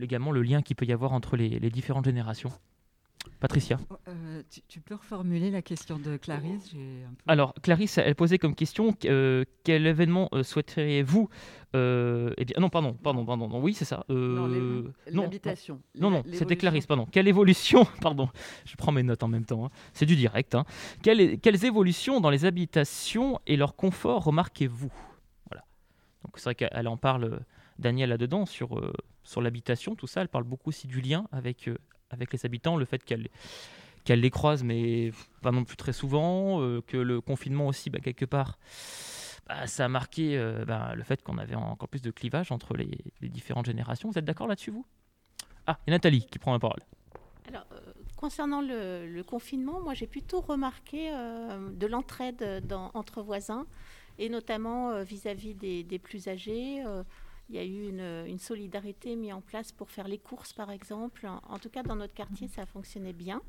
également le lien qu'il peut y avoir entre les différentes générations. Patricia. Euh, tu, peux reformuler la question de Clarisse Alors, Clarisse, elle posait comme question euh, quel événement euh, souhaiteriez-vous eh bien, non, pardon, pardon, pardon, non, oui, c'est ça. non, l'habitation. Non, non, c'était Clarisse, pardon. Quelle évolution, pardon, je prends mes notes en même temps, hein. c'est du direct. Hein. Quelles, quelles évolutions dans les habitations et leur confort remarquez-vous? Voilà. Donc, c'est vrai qu'elle en parle, Daniel, là-dedans, sur, sur l'habitation, tout ça. Elle parle beaucoup aussi du lien avec, avec les habitants, le fait qu'elle les croise, mais pas non plus très souvent, euh, que le confinement aussi, bah, quelque part, bah, ça a marqué euh, bah, le fait qu'on avait encore plus de clivage entre les, différentes générations. Vous êtes d'accord là-dessus, vous? Ah, et Nathalie qui prend la parole. Alors, euh, concernant le, confinement, moi j'ai plutôt remarqué de l'entraide entre voisins, et notamment vis-à-vis des, plus âgés il y a eu une, solidarité mise en place pour faire les courses, par exemple. En, tout cas, dans notre quartier, ça fonctionnait bien.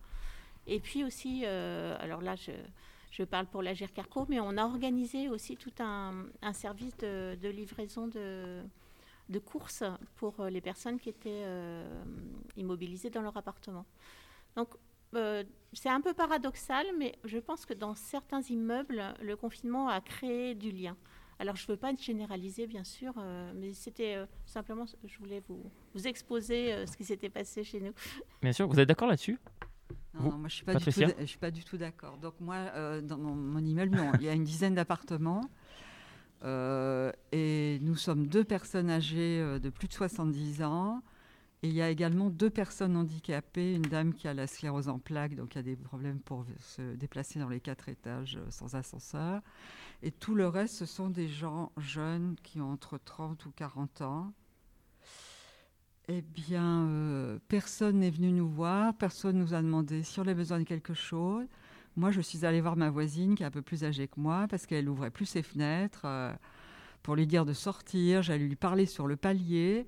Et puis aussi, euh, alors là, je, parle pour la Carco, mais on a organisé aussi tout un, service de, livraison de, de, courses pour les personnes qui étaient euh, immobilisées dans leur appartement. Donc, euh, c'est un peu paradoxal, mais je pense que dans certains immeubles, le confinement a créé du lien. Alors, je ne veux pas généraliser, bien sûr, euh, mais c'était euh, simplement, je voulais vous, vous exposer euh, ce qui s'était passé chez nous. Bien sûr, vous êtes d'accord là-dessus? Non, moi je suis pas du tout, je suis pas du tout d'accord. Donc moi, dans mon, immeuble, il y a une dizaine d'appartements et nous sommes deux personnes âgées de plus de 70 ans. Et il y a également deux personnes handicapées, une dame qui a la sclérose en plaques, donc qui a des problèmes pour se déplacer dans les quatre étages sans ascenseur, Et tout le reste, ce sont des gens jeunes qui ont entre 30 ou 40 ans. Eh bien, euh, personne n'est venu nous voir, personne nous a demandé si on avait besoin de quelque chose. Moi, je suis allée voir ma voisine qui est un peu plus âgée que moi parce qu'elle ouvrait plus ses fenêtres euh, pour lui dire de sortir. J'allais lui parler sur le palier.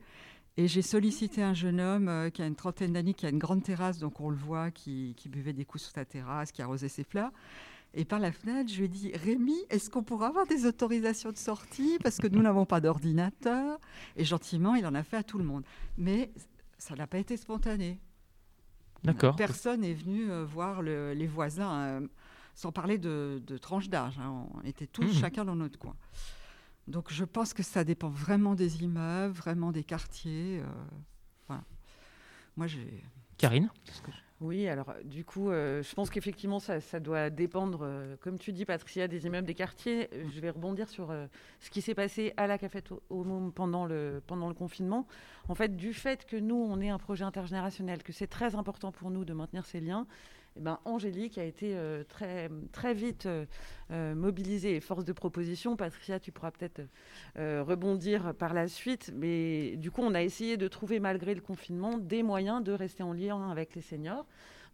Et j'ai sollicité un jeune homme euh, qui a une trentaine d'années, qui a une grande terrasse, donc on le voit, qui, buvait des coups sur sa terrasse, qui arrosait ses fleurs. Et par la fenêtre, je lui ai dit Rémi, est-ce qu'on pourra avoir des autorisations de sortie? Parce que nous n'avons pas d'ordinateur. Et gentiment, il en a fait à tout le monde. Mais ça n'a pas été spontané. D'accord. Personne n'est venu euh, voir le- les voisins, euh, sans parler de, de tranche d'âge. hein. On était tous Mhm. chacun dans notre coin. Donc je pense que ça dépend vraiment des immeubles, vraiment des quartiers. euh, voilà. Moi, j'ai. Karine? Oui, alors euh, du coup, euh, je pense qu'effectivement, ça, doit dépendre, euh, comme tu dis, Patricia, des immeubles, des quartiers. Je vais rebondir sur ce qui s'est passé à la Cafette au- au Môme pendant le, pendant le confinement. En fait, du fait que nous, on est un projet intergénérationnel, que c'est très important pour nous de maintenir ces liens, eh ben, Angélique a été euh, très, très vite euh, euh, mobilisée et force de proposition. Patricia, tu pourras peut-être rebondir par la suite. Mais du coup, on a essayé de trouver, malgré le confinement, des moyens de rester en lien avec les seniors.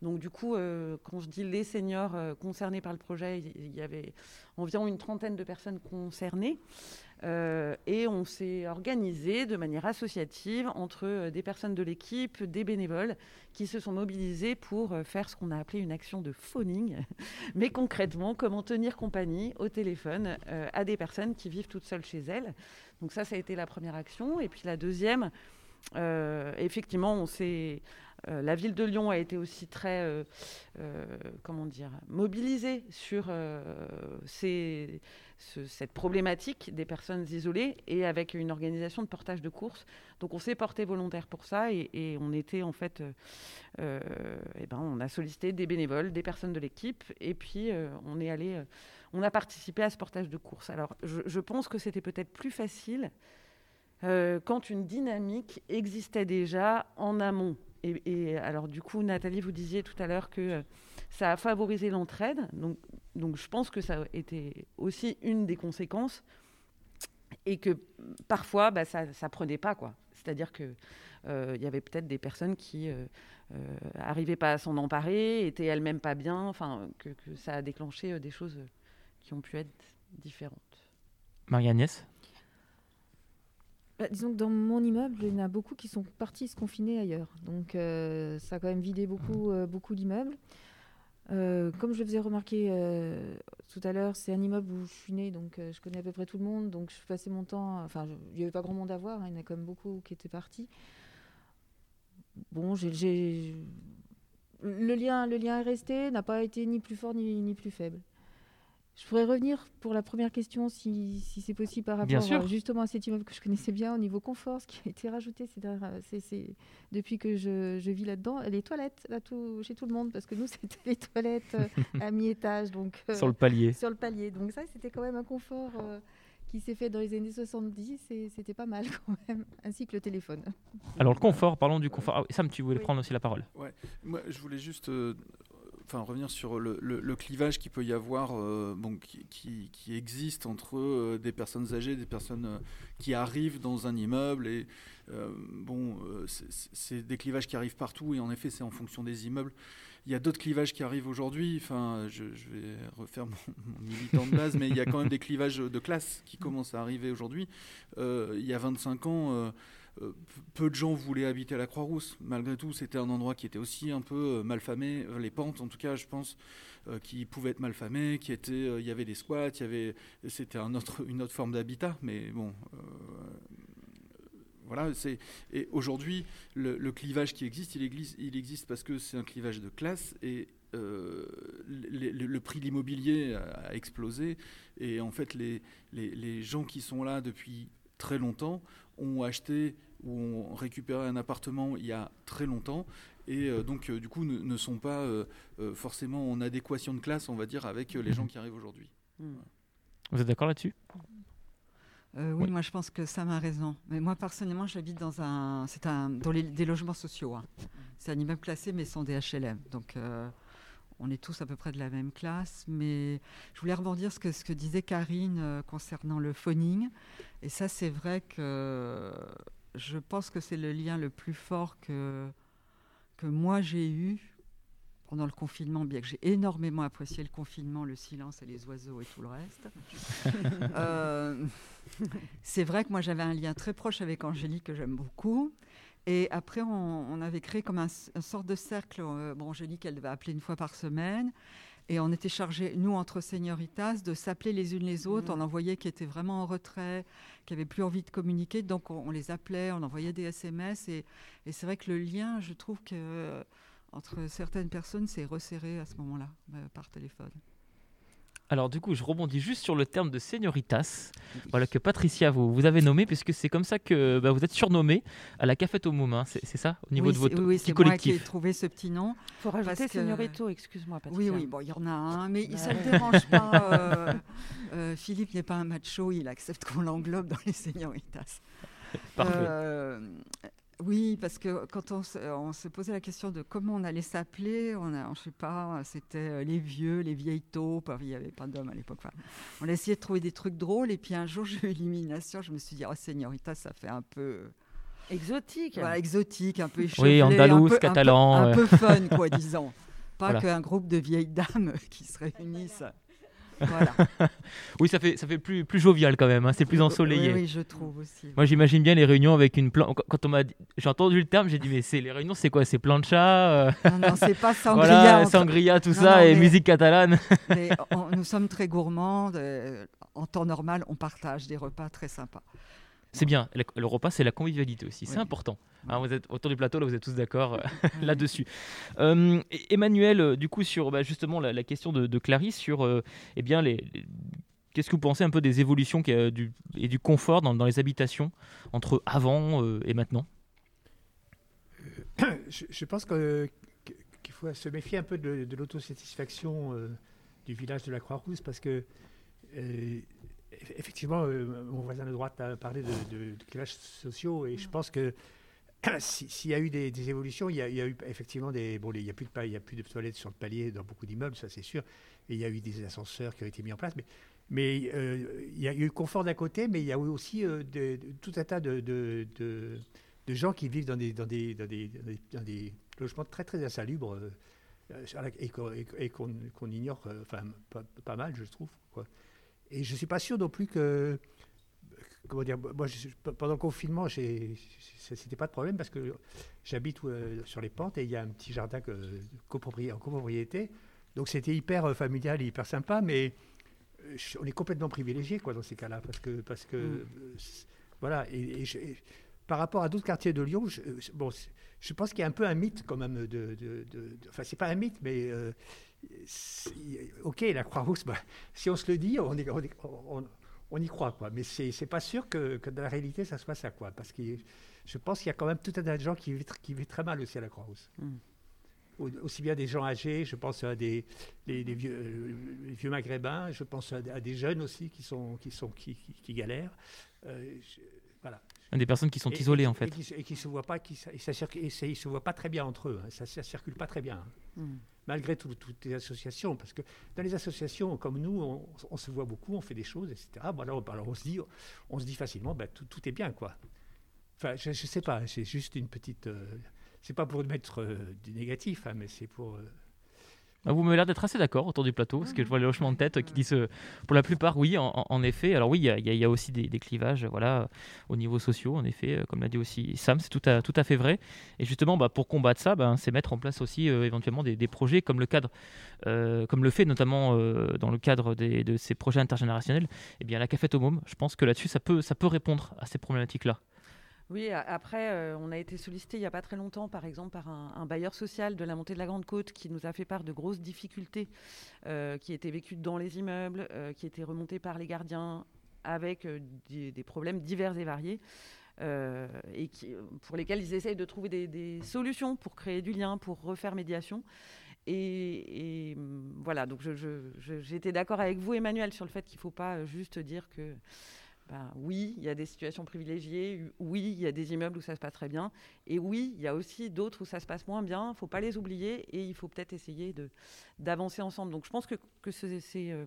Donc du coup, quand je dis les seniors concernés par le projet, il y avait environ une trentaine de personnes concernées. Euh, et on s'est organisé de manière associative entre euh, des personnes de l'équipe, des bénévoles qui se sont mobilisés pour euh, faire ce qu'on a appelé une action de phoning. Mais concrètement, comment tenir compagnie au téléphone à des personnes qui vivent toutes seules chez elles. Donc ça, ça a été la première action. Et puis la deuxième, effectivement, on s'est la ville de Lyon a été aussi très, comment dire, mobilisée sur ces- ce- cette problématique des personnes isolées et avec une organisation de portage de courses. Donc on s'est porté volontaire pour ça et, et on était en fait, euh, euh, eh ben, on a sollicité des bénévoles, des personnes de l'équipe et puis euh, on est allé, on a participé à ce portage de courses. Alors je, pense que c'était peut-être plus facile quand une dynamique existait déjà en amont. Et, et alors du coup, Nathalie, vous disiez tout à l'heure que ça a favorisé l'entraide. Donc, donc je pense que ça a été aussi une des conséquences. Et que parfois, bah, ça ne prenait pas. quoi. C'est-à-dire qu'il il y avait peut-être des personnes qui n'arrivaient pas à s'en emparer, étaient elles-mêmes pas bien, enfin, que, que ça a déclenché euh, des choses euh, qui ont pu être différentes. Marie-Agnès Bah, disons que dans mon immeuble, il y en a beaucoup qui sont partis se confiner ailleurs. Donc euh, ça a quand même vidé beaucoup, euh, beaucoup d'immeubles. Euh, comme je le faisais remarquer euh, tout à l'heure, c'est un immeuble où je suis née, donc euh, je connais à peu près tout le monde. Donc je passais mon temps. Enfin, il n'y avait pas grand monde à voir, hein, il y en a quand même beaucoup qui étaient partis. Bon, j'ai. Le lien, le lien est resté, n'a pas été ni plus fort ni, ni plus faible. Je pourrais revenir pour la première question, si, si c'est possible, par Bien rapport sûr. euh, justement à cet immeuble que je connaissais bien au niveau confort, ce qui a été rajouté ces dernières- c'est- depuis que je, je vis là-dedans. Les toilettes, là, tout, chez tout le monde, parce que nous, c'était les toilettes euh, à mi-étage. donc euh, Sur le palier. Sur le palier. Donc ça, c'était quand même un confort euh, qui s'est fait dans les années 70 et c'était pas mal quand même, ainsi que le téléphone. Alors le confort, parlons du confort. Ah, Sam, tu voulais Oui. prendre aussi la parole. Ouais, moi je voulais juste euh, enfin, revenir sur le, clivage qu'il peut y avoir, euh, bon, qui, qui- qui existe entre euh, des personnes âgées, des personnes euh, qui arrivent dans un immeuble. Et bon, c'est- des clivages qui arrivent partout, et en effet, c'est en fonction des immeubles. Il y a d'autres clivages qui arrivent aujourd'hui. Enfin, je, vais refaire mon, militant de base, mais il y a quand même des clivages de classe qui commencent à arriver aujourd'hui. Il y a 25 ans, peu de gens voulaient habiter à la Croix-Rousse. Malgré tout, c'était un endroit qui était aussi un peu euh, malfamé. Euh, Les pentes, en tout cas, je pense, euh, qui pouvaient être malfamées, qui étaient, euh, il y avait des squats, il y avait, c'était une autre forme d'habitat, mais bon. euh, voilà, et aujourd'hui le, clivage qui existe, il existe, parce que c'est un clivage de classe et euh, le, prix de l'immobilier a, explosé et en fait les gens qui sont là depuis très longtemps ont acheté ou ont récupéré un appartement il y a très longtemps et euh, donc euh, du coup ne, ne sont pas euh, euh, forcément en adéquation de classe, on va dire, avec euh, les gens qui arrivent aujourd'hui. Vous êtes d'accord là-dessus? Euh, oui, Oui. moi je pense que Sam a raison. Mais moi personnellement, j'habite dans un, c'est un, dans les, des logements sociaux. hein. C'est un immeuble classé, mais sans des HLM. Donc euh, on est tous à peu près de la même classe, mais je voulais rebondir ce que, ce que disait Karine euh, concernant le phoning. Et ça, c'est vrai que je pense que c'est le lien le plus fort que, que moi j'ai eu pendant le confinement, bien que j'ai énormément apprécié le confinement, le silence et les oiseaux et tout le reste. Euh, c'est vrai que moi j'avais un lien très proche avec Angélique que j'aime beaucoup. Et après, on, avait créé comme un, une sorte de cercle. Euh, bon, Angélique, elle devait appeler une fois par semaine. Et on était chargés, nous, entre señoritas, de s'appeler les unes les autres. Mmh. On en voyait qui étaient vraiment en retrait, qui n'avaient plus envie de communiquer. Donc, on, les appelait, on envoyait des SMS. Et, et c'est vrai que le lien, je trouve que entre certaines personnes, c'est resserré à ce moment-là, euh, par téléphone. Alors du coup, je rebondis juste sur le terme de señoritas, voilà que Patricia vous, vous avez nommé, puisque c'est comme ça que bah, vous êtes surnommé à la Cafette au Moment, c'est ça au niveau de votre oui, petit collectif. Oui, c'est moi qui ai trouvé ce petit nom. Il faut rajouter señorito, excuse-moi Patricia. Oui, oui, bon, il y en a un, mais ça ne dérange pas. Euh, euh, Philippe n'est pas un macho, il accepte qu'on l'englobe dans les señoritas. Parfait. Oui, parce que quand on se, posait la question de comment on allait s'appeler, on a, je sais pas, c'était euh, les vieux, les vieilles taupes, il n'y avait pas d'hommes à l'époque. on a essayé de trouver des trucs drôles, et puis un jour j'ai eu l'élimination, je me suis dit, oh Señorita, ça fait un peu... Exotique. Voilà, exotique, un peu échevelé. Oui, andalouse, catalan. Un peu, fun, quoi, disons. Pas qu'un groupe de vieilles dames qui se réunissent. oui, ça fait, ça fait plus, plus jovial quand même, hein, c'est plus ensoleillé. Oui, je trouve aussi. Moi, j'imagine bien les réunions avec une plante. Quand on m'a j'ai entendu le terme, j'ai dit, mais c'est les réunions, c'est quoi? C'est plancha euh... Non, non, c'est pas sangria. sangria, tout ça, et musique catalane. mais nous sommes très gourmands. En temps normal, on partage des repas très sympas. C'est bien. Le repas, c'est la convivialité aussi. C'est important. Hein, vous êtes autour du plateau, là, vous êtes tous d'accord euh, là-dessus. Euh, Emmanuel, euh, du coup, sur bah, justement la, question de, Clarisse, sur eh bien les, Qu'est-ce que vous pensez un peu des évolutions du, et du confort dans, les habitations entre avant et maintenant? Je, pense qu'il faut se méfier un peu de, de l'autosatisfaction du village de la Croix-Rousse parce que effectivement, euh, mon voisin de droite a parlé de, clivages sociaux et je mm. pense que s'il y a eu des, évolutions, il y, a, eu effectivement des. Bon, il n'y a, plus de, il y a plus de toilettes sur le palier dans beaucoup d'immeubles, ça c'est sûr. Et il y a eu des ascenseurs qui ont été mis en place. Mais, mais euh, il y a eu le confort d'un côté, mais il y a eu aussi euh, tout un tas de, de, gens qui vivent dans des, dans des, dans des, dans des logements très très insalubres et qu'on ignore enfin, pas, pas, mal, je trouve. Quoi. Et je ne suis pas sûr non plus que. Comment dire Moi, pendant le confinement, ce n'était pas de problème parce que j'habite euh, sur les pentes et il y a un petit jardin que, en copropriété. Donc c'était hyper euh, familial, hyper sympa, mais euh, on est complètement privilégié quoi, dans ces cas-là. Parce que. Parce que mm. voilà. Et, par rapport à d'autres quartiers de Lyon, je, bon, je pense qu'il y a un peu un mythe quand même de. de, de, enfin, c'est pas un mythe, mais ok, la Croix-Rousse, bah, si on se le dit, on, on, y croit, quoi. Mais c'est n'est pas sûr que, que, dans la réalité, ça se passe à quoi? Parce que je pense qu'il y a quand même tout un tas de gens qui vivent, qui vivent très mal aussi à la Croix-Rousse. Hmm. Aussi bien des gens âgés, je pense à des, vieux, euh, vieux, maghrébins, je pense à, des jeunes aussi qui, sont, qui, sont, qui, qui, galèrent. Euh, voilà. Des personnes qui sont isolées, en fait. Et qui ne se voient pas, qui, ça, ça, se voient pas très bien entre eux. Hein. Ça ne circule pas très bien. Hein. Hmm malgré toutes les associations, parce que dans les associations comme nous, on, se voit beaucoup, on fait des choses, etc. Bon, alors, on se dit, on se dit facilement, ben, tout, est bien, quoi. Enfin, je ne sais pas, c'est juste une petite. Euh, c'est pas pour mettre euh, du négatif, hein, mais c'est pour. Euh, vous m'avez l'air d'être assez d'accord autour du plateau, parce que je vois les hochements de tête qui disent, pour la plupart, oui, en, effet. Alors oui, il y, a aussi des, clivages voilà, au niveau social, en effet, euh, comme l'a dit aussi Sam, c'est tout à, tout à fait vrai. Et justement, bah, pour combattre ça, ben, c'est mettre en place aussi euh, éventuellement des, projets comme le cadre, euh, comme le fait notamment dans le cadre de ces projets intergénérationnels, et eh bien la cafette au môme. Je pense que là-dessus, ça peut, ça peut répondre à ces problématiques-là. Oui, après, euh, on a été sollicité il n'y a pas très longtemps, par exemple, par un, bailleur social de la montée de la Grande Côte qui nous a fait part de grosses difficultés euh, qui étaient vécues dans les immeubles, euh, qui étaient remontées par les gardiens avec des, problèmes divers et variés. et qui, pour lesquels ils essayent de trouver des, solutions pour créer du lien, pour refaire médiation. Et, voilà, donc j'étais d'accord avec vous, Emmanuel, sur le fait qu'il ne faut pas juste dire que bah, oui, il y a des situations privilégiées, oui, il y a des immeubles où ça se passe très bien, et oui, il y a aussi d'autres où ça se passe moins bien. Il ne faut pas les oublier et il faut peut-être essayer d'avancer ensemble. Donc je pense que, que c'est euh,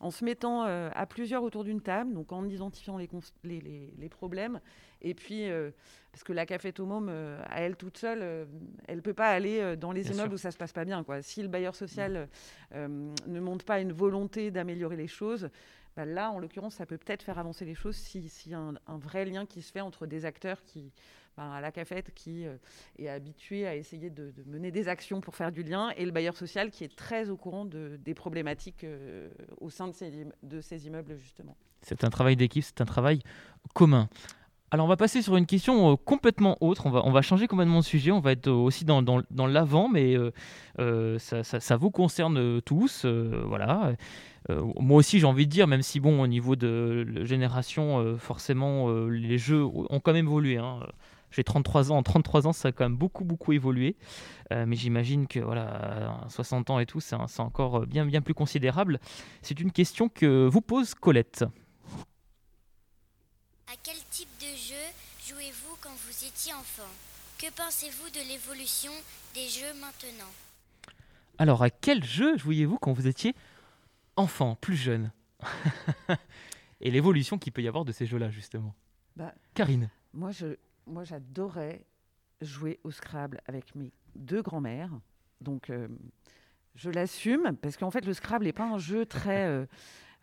en se mettant euh, à plusieurs autour d'une table, donc en identifiant les, les, les, problèmes, et puis euh, parce que la café à elle toute seule, elle ne peut pas aller dans les immeubles où ça se passe pas bien. Quoi. Si le bailleur social ne montre pas une volonté d'améliorer les choses, bah, là, en l'occurrence, ça peut peut-être faire avancer les choses s'il y a un, vrai lien qui se fait entre des acteurs qui, bah, à la cafette, qui euh, est habitué à essayer de, mener des actions pour faire du lien, et le bailleur social qui est très au courant de, des problématiques euh, au sein de ces, de ces immeubles, justement. C'est un travail d'équipe, c'est un travail commun. Alors on va passer sur une question euh, complètement autre, on va, on va changer complètement de sujet, on va être aussi dans, dans, l'avant, mais ça, ça, vous concerne tous. voilà. Euh, moi aussi, j'ai envie de dire, même si bon, au niveau de la génération, euh, forcément, euh, les jeux ont quand même évolué. Hein. J'ai 33 ans, en 33 ans, ça a quand même beaucoup, beaucoup évolué. mais j'imagine que voilà, 60 ans et tout, c'est encore bien, bien plus considérable. C'est une question que vous pose Colette. À quel type de jeu jouez-vous quand vous étiez enfant? Que pensez-vous de l'évolution des jeux maintenant? Alors, à quel jeu jouiez-vous quand vous étiez enfant, plus jeune. et l'évolution qu'il peut y avoir de ces jeux-là, justement. Bah, Karine. Moi, je, moi, j'adorais jouer au Scrabble avec mes deux grands-mères. Donc, euh, je l'assume, parce qu'en fait, le Scrabble n'est pas un jeu très euh,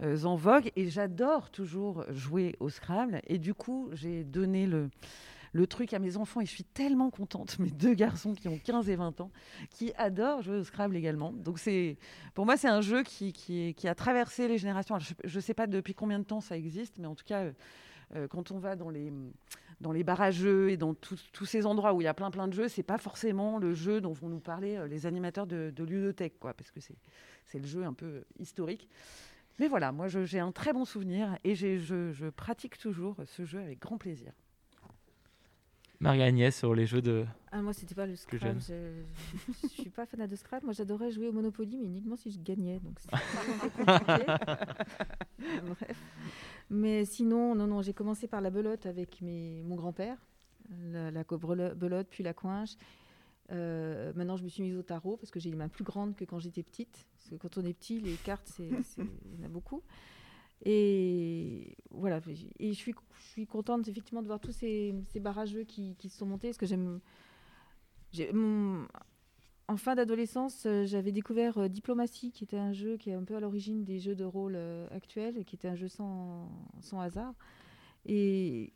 euh, en vogue, et j'adore toujours jouer au Scrabble. Et du coup, j'ai donné le, le truc à mes enfants et je suis tellement contente. Mes deux garçons qui ont 15 et 20 ans, qui adorent jouer au Scrabble également. Donc c'est, pour moi, c'est un jeu qui, qui, a traversé les générations. je ne sais pas depuis combien de temps ça existe, mais en tout cas, euh, euh, quand on va dans les dans les barrageux et dans tous ces endroits où il y a plein plein de jeux, c'est pas forcément le jeu dont vont nous parler euh, les animateurs de, de quoi, parce que c'est le jeu un peu historique. Mais voilà, moi j'ai un très bon souvenir et je, je pratique toujours ce jeu avec grand plaisir. Marie-Agnès sur les jeux de. Ah, moi, c'était pas le Scrabble. Je, je, suis pas fan de Scrabble. Moi, j'adorais jouer au Monopoly, mais uniquement si je gagnais. Donc, Bref. Mais sinon, non, non, j'ai commencé par la belote avec mes, mon grand-père, la, la belote, puis la coinche. Euh, maintenant, je me suis mise au tarot parce que j'ai les mains plus grandes que quand j'étais petite. Parce que quand on est petit, les cartes, il y en a beaucoup. Et voilà, et je suis, je suis contente effectivement de voir tous ces, ces barrageux qui, qui se sont montés, parce que j'aime... En fin d'adolescence, euh, j'avais découvert euh, Diplomatie, qui était un jeu qui est un peu à l'origine des jeux de rôle euh, actuels, qui était un jeu sans, sans hasard. Et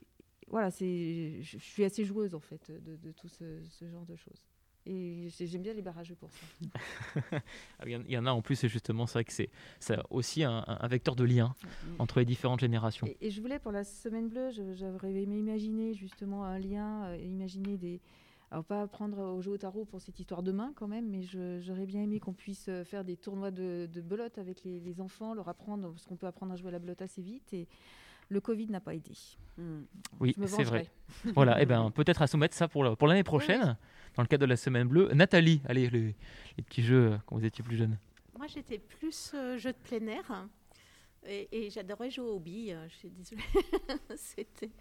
voilà, je suis assez joueuse en fait de, de tout ce, ce genre de choses. Et j'aime bien les barrageux pour ça. Ah, il y en a en plus, c'est justement ça que c'est aussi un, vecteur de lien entre les différentes générations. Et, je voulais pour la semaine bleue, j'aurais aimé imaginer justement un lien, euh, imaginer des. Alors pas apprendre au jeu au tarot pour cette histoire de main quand même, mais j'aurais bien aimé qu'on puisse euh, faire des tournois de, de belote avec les, les, enfants, leur apprendre, parce qu'on peut apprendre à jouer à la belote assez vite. Et, le Covid n'a pas aidé. Hmm. Oui, c'est vrai. voilà, et eh ben peut-être à soumettre ça pour, pour l'année prochaine, dans le cadre de la Semaine Bleue. Nathalie, allez, les, petits jeux euh, quand vous étiez plus jeune. Moi, j'étais plus euh, jeu de plein air. Et, j'adorais jouer aux billes, euh, je suis désolée.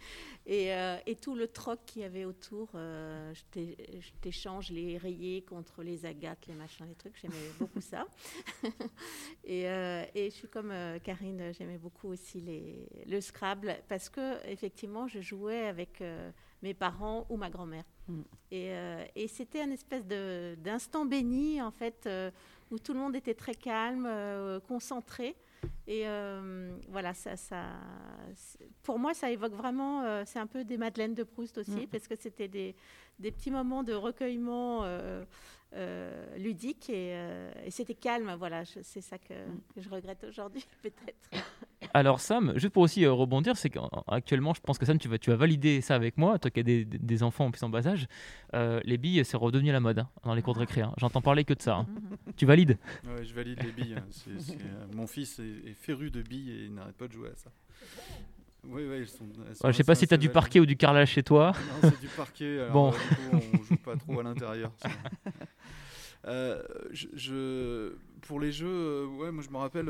Et, et, tout le troc qu'il y avait autour, euh, je t'échange les rayés contre les agates, les machins, les trucs. J'aimais beaucoup ça. et, je suis comme Karine, j'aimais beaucoup aussi le Scrabble parce que effectivement, je jouais avec mes parents ou ma grand-mère. Mm. Et, et, c'était un espèce de, d'instant béni, en fait, où tout le monde était très calme, concentré. Et euh, voilà, ça, ça, pour moi, ça évoque vraiment, euh, c'est un peu des Madeleines de Proust aussi, mm. parce que c'était des, des, petits moments de recueillement euh, ludique et, et c'était calme. Voilà, c'est ça que, mm. que, je regrette aujourd'hui, peut-être. Alors Sam, juste pour aussi rebondir, c'est qu'actuellement, je pense que Sam, tu vas, tu vas valider ça avec moi, toi qui as des, des enfants en plus en bas âge, les billes, c'est redevenu la mode hein, dans les cours de récré. Hein. J'entends parler que de ça. Hein. tu valides? Oui, je valide les billes. mon fils est, est féru de billes et il n'arrête pas de jouer à ça. Oui, oui, elles sont. je sais pas si tu as du parquet ou du carrelage chez toi. Non, c'est du parquet. Alors, bon. Euh, du coup, on joue pas trop à l'intérieur. Euh, pour les jeux, euh, ouais, moi je me rappelle.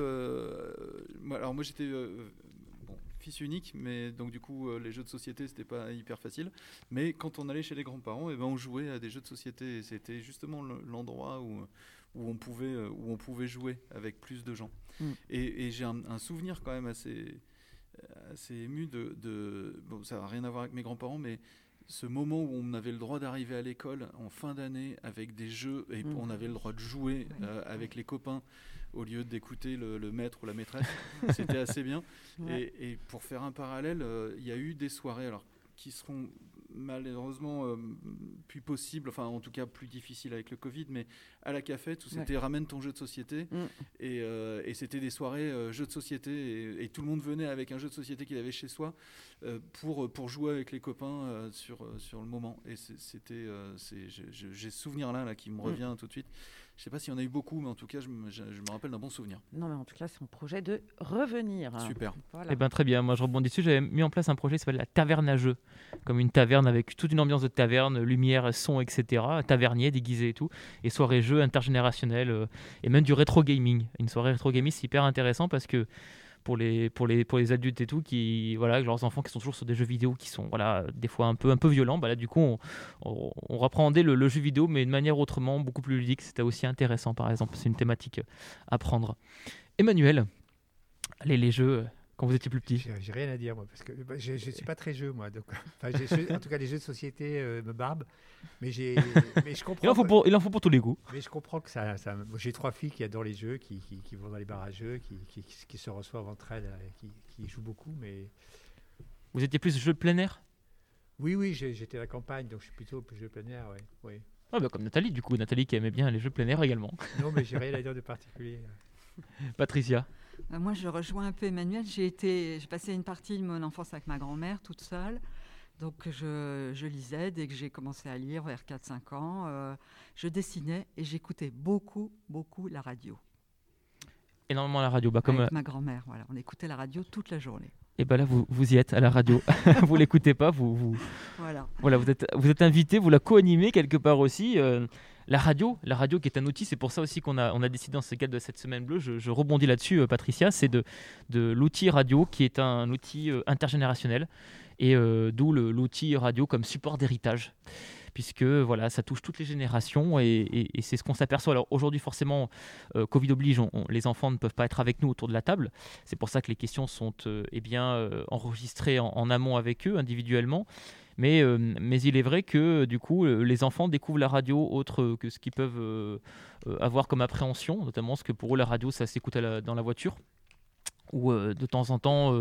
alors moi j'étais fils unique, mais donc du coup les jeux de société c'était pas hyper facile. Mais quand on allait chez les grands-parents, et eh ben on jouait à des jeux de société et c'était justement l'endroit où où on pouvait où on pouvait jouer avec plus de gens. Mm. Et, j'ai un, souvenir quand même assez assez ému de, de bon ça n'a rien à voir avec mes grands-parents, mais ce moment où on avait le droit d'arriver à l'école en fin d'année avec des jeux et mmh. on avait le droit de jouer euh, avec les copains au lieu d'écouter le, maître ou la maîtresse, c'était assez bien. Et, pour faire un parallèle, euh, il y a eu des soirées alors qui seront malheureusement euh, plus possible, enfin en tout cas plus difficile avec le Covid, mais à la cafette où c'était ramène ton jeu de société mm. euh, et, c'était des soirées euh, jeux de société et, tout le monde venait avec un jeu de société qu'il avait chez soi pour, pour jouer avec les copains sur, sur le moment. Et c'était, j'ai ce souvenir là, là qui me mm. revient tout de suite. Je ne sais pas s'il y en a eu beaucoup, mais en tout cas, je me, je, me rappelle d'un bon souvenir. Non, mais en tout cas, c'est un projet de revenir. Super. Eh ben, très bien. Moi, je rebondis dessus. J'avais mis en place un projet qui s'appelle la taverne à jeu. Comme une taverne avec toute une ambiance de taverne, lumière, son, etc. Tavernier déguisé et tout. Et soirée jeu intergénérationnelle. Euh, et même du rétro gaming. Une soirée rétro gaming, c'est hyper intéressant parce que pour les, pour les, pour les adultes et tout, qui, voilà, leurs enfants qui sont toujours sur des jeux vidéo qui sont voilà, des fois un peu, un peu violents, bah là, du coup, on, on, on reprendait le, jeu vidéo, mais de manière autrement, beaucoup plus ludique. C'était aussi intéressant, par exemple. C'est une thématique à prendre. Emmanuel, allez, les jeux, quand vous étiez plus petit J'ai rien à dire, moi, parce que bah, je ne suis pas très jeu, moi. Donc, en tout cas, les jeux de société euh, me barbent. Mais, mais je comprends. il, en faut pour, il en faut pour tous les goûts. Mais je comprends que ça. ça j'ai trois filles qui adorent les jeux, qui, qui, qui, vont dans les bars à jeux, qui, qui se reçoivent entre elles, euh, qui, jouent beaucoup. Mais... Vous étiez plus jeu plein air? Oui, oui, j'étais à la campagne, donc je suis plutôt jeu plein air, ouais, oui. Ah bah comme Nathalie, du coup. Nathalie qui aimait bien les jeux plein air également. Non, mais j'ai rien à dire de particulier. Patricia? Moi, je rejoins un peu Emmanuel. J'ai été, j'ai passé une partie de mon enfance avec ma grand-mère, toute seule. Donc, je, je, lisais dès que j'ai commencé à lire, vers 4-5 ans. Euh, je dessinais et j'écoutais beaucoup, beaucoup la radio. Énormément la radio. Bah, comme avec euh, ma grand-mère, voilà. On écoutait la radio toute la journée. Et bien là, vous, vous y êtes à la radio. vous l'écoutez pas, vous, vous, voilà. voilà. vous êtes, vous êtes invité, vous la co-animez quelque part aussi. Euh, la radio, la radio qui est un outil, c'est pour ça aussi qu'on a, décidé dans ce cadre de cette semaine bleue, je, rebondis là-dessus, euh, Patricia, c'est de, de l'outil radio qui est un outil euh, intergénérationnel et euh, d'où l'outil radio comme support d'héritage puisque voilà, ça touche toutes les générations et, c'est ce qu'on s'aperçoit. Alors aujourd'hui, forcément, Covid oblige, les enfants ne peuvent pas être avec nous autour de la table. C'est pour ça que les questions sont eh bien, enregistrées en, amont avec eux individuellement. Mais, euh, mais il est vrai que du coup, euh, les enfants découvrent la radio autre que ce qu'ils peuvent euh, avoir comme appréhension, notamment parce que pour eux, la radio, ça s'écoute dans la voiture ou de temps en temps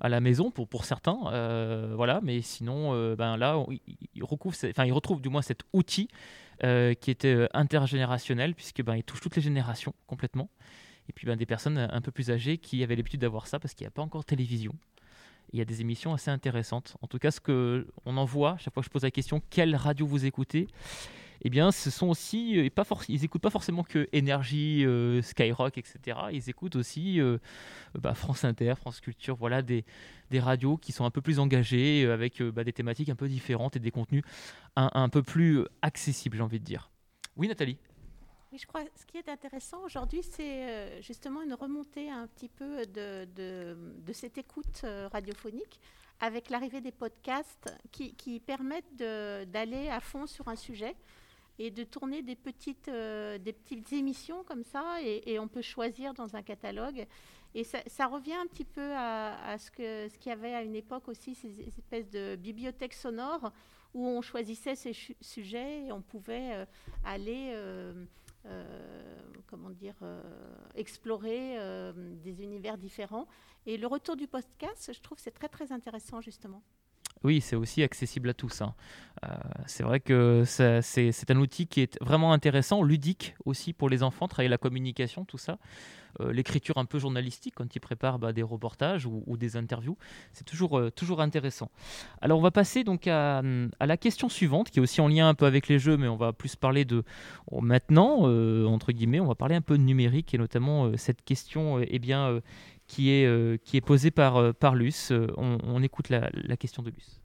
à la maison pour, pour certains. voilà, mais sinon, ben là, ils, enfin, ils retrouvent du moins cet outil qui était intergénérationnel, puisque ben, il touche toutes les générations complètement. Et puis ben, des personnes un peu plus âgées qui avaient l'habitude d'avoir ça parce qu'il n'y a pas encore de télévision il y a des émissions assez intéressantes. En tout cas, ce que on en voit, chaque fois que je pose la question quelle radio vous écoutez, eh bien, ce sont aussi, euh, pas ils écoutent pas forcément que Énergie, euh, Skyrock, etc. Ils écoutent aussi euh, bah, France Inter, France Culture, voilà, des, radios qui sont un peu plus engagées, avec bah, des thématiques un peu différentes et des contenus un, peu plus accessibles, j'ai envie de dire. Oui, Nathalie oui, je crois ce qui est intéressant aujourd'hui, c'est justement une remontée un petit peu de, de, cette écoute radiophonique avec l'arrivée des podcasts qui permettent d'aller à fond sur un sujet et de tourner des petites, euh, émissions comme ça et, on peut choisir dans un catalogue. Et ça, revient un petit peu à, ce qu'il y avait à une époque aussi, ces espèces de bibliothèques sonores où on choisissait ces sujets et on pouvait aller euh, comment dire, euh, explorer euh, des univers différents. Et le retour du podcast, je trouve, c'est très très intéressant justement. Oui, c'est aussi accessible à tous. Hein. c'est vrai que c'est un outil qui est vraiment intéressant, ludique aussi pour les enfants, travailler la communication, tout ça. Euh, l'écriture un peu journalistique quand il prépare bah, des reportages ou, des interviews. C'est toujours, euh, toujours intéressant. Alors on va passer donc à, la question suivante qui est aussi en lien un peu avec les jeux, mais on va plus parler de oh, maintenant, euh, entre guillemets, on va parler un peu de numérique et notamment cette question eh bien, qui, est, qui est posée par, par Luce. On, écoute la, la question de Luce.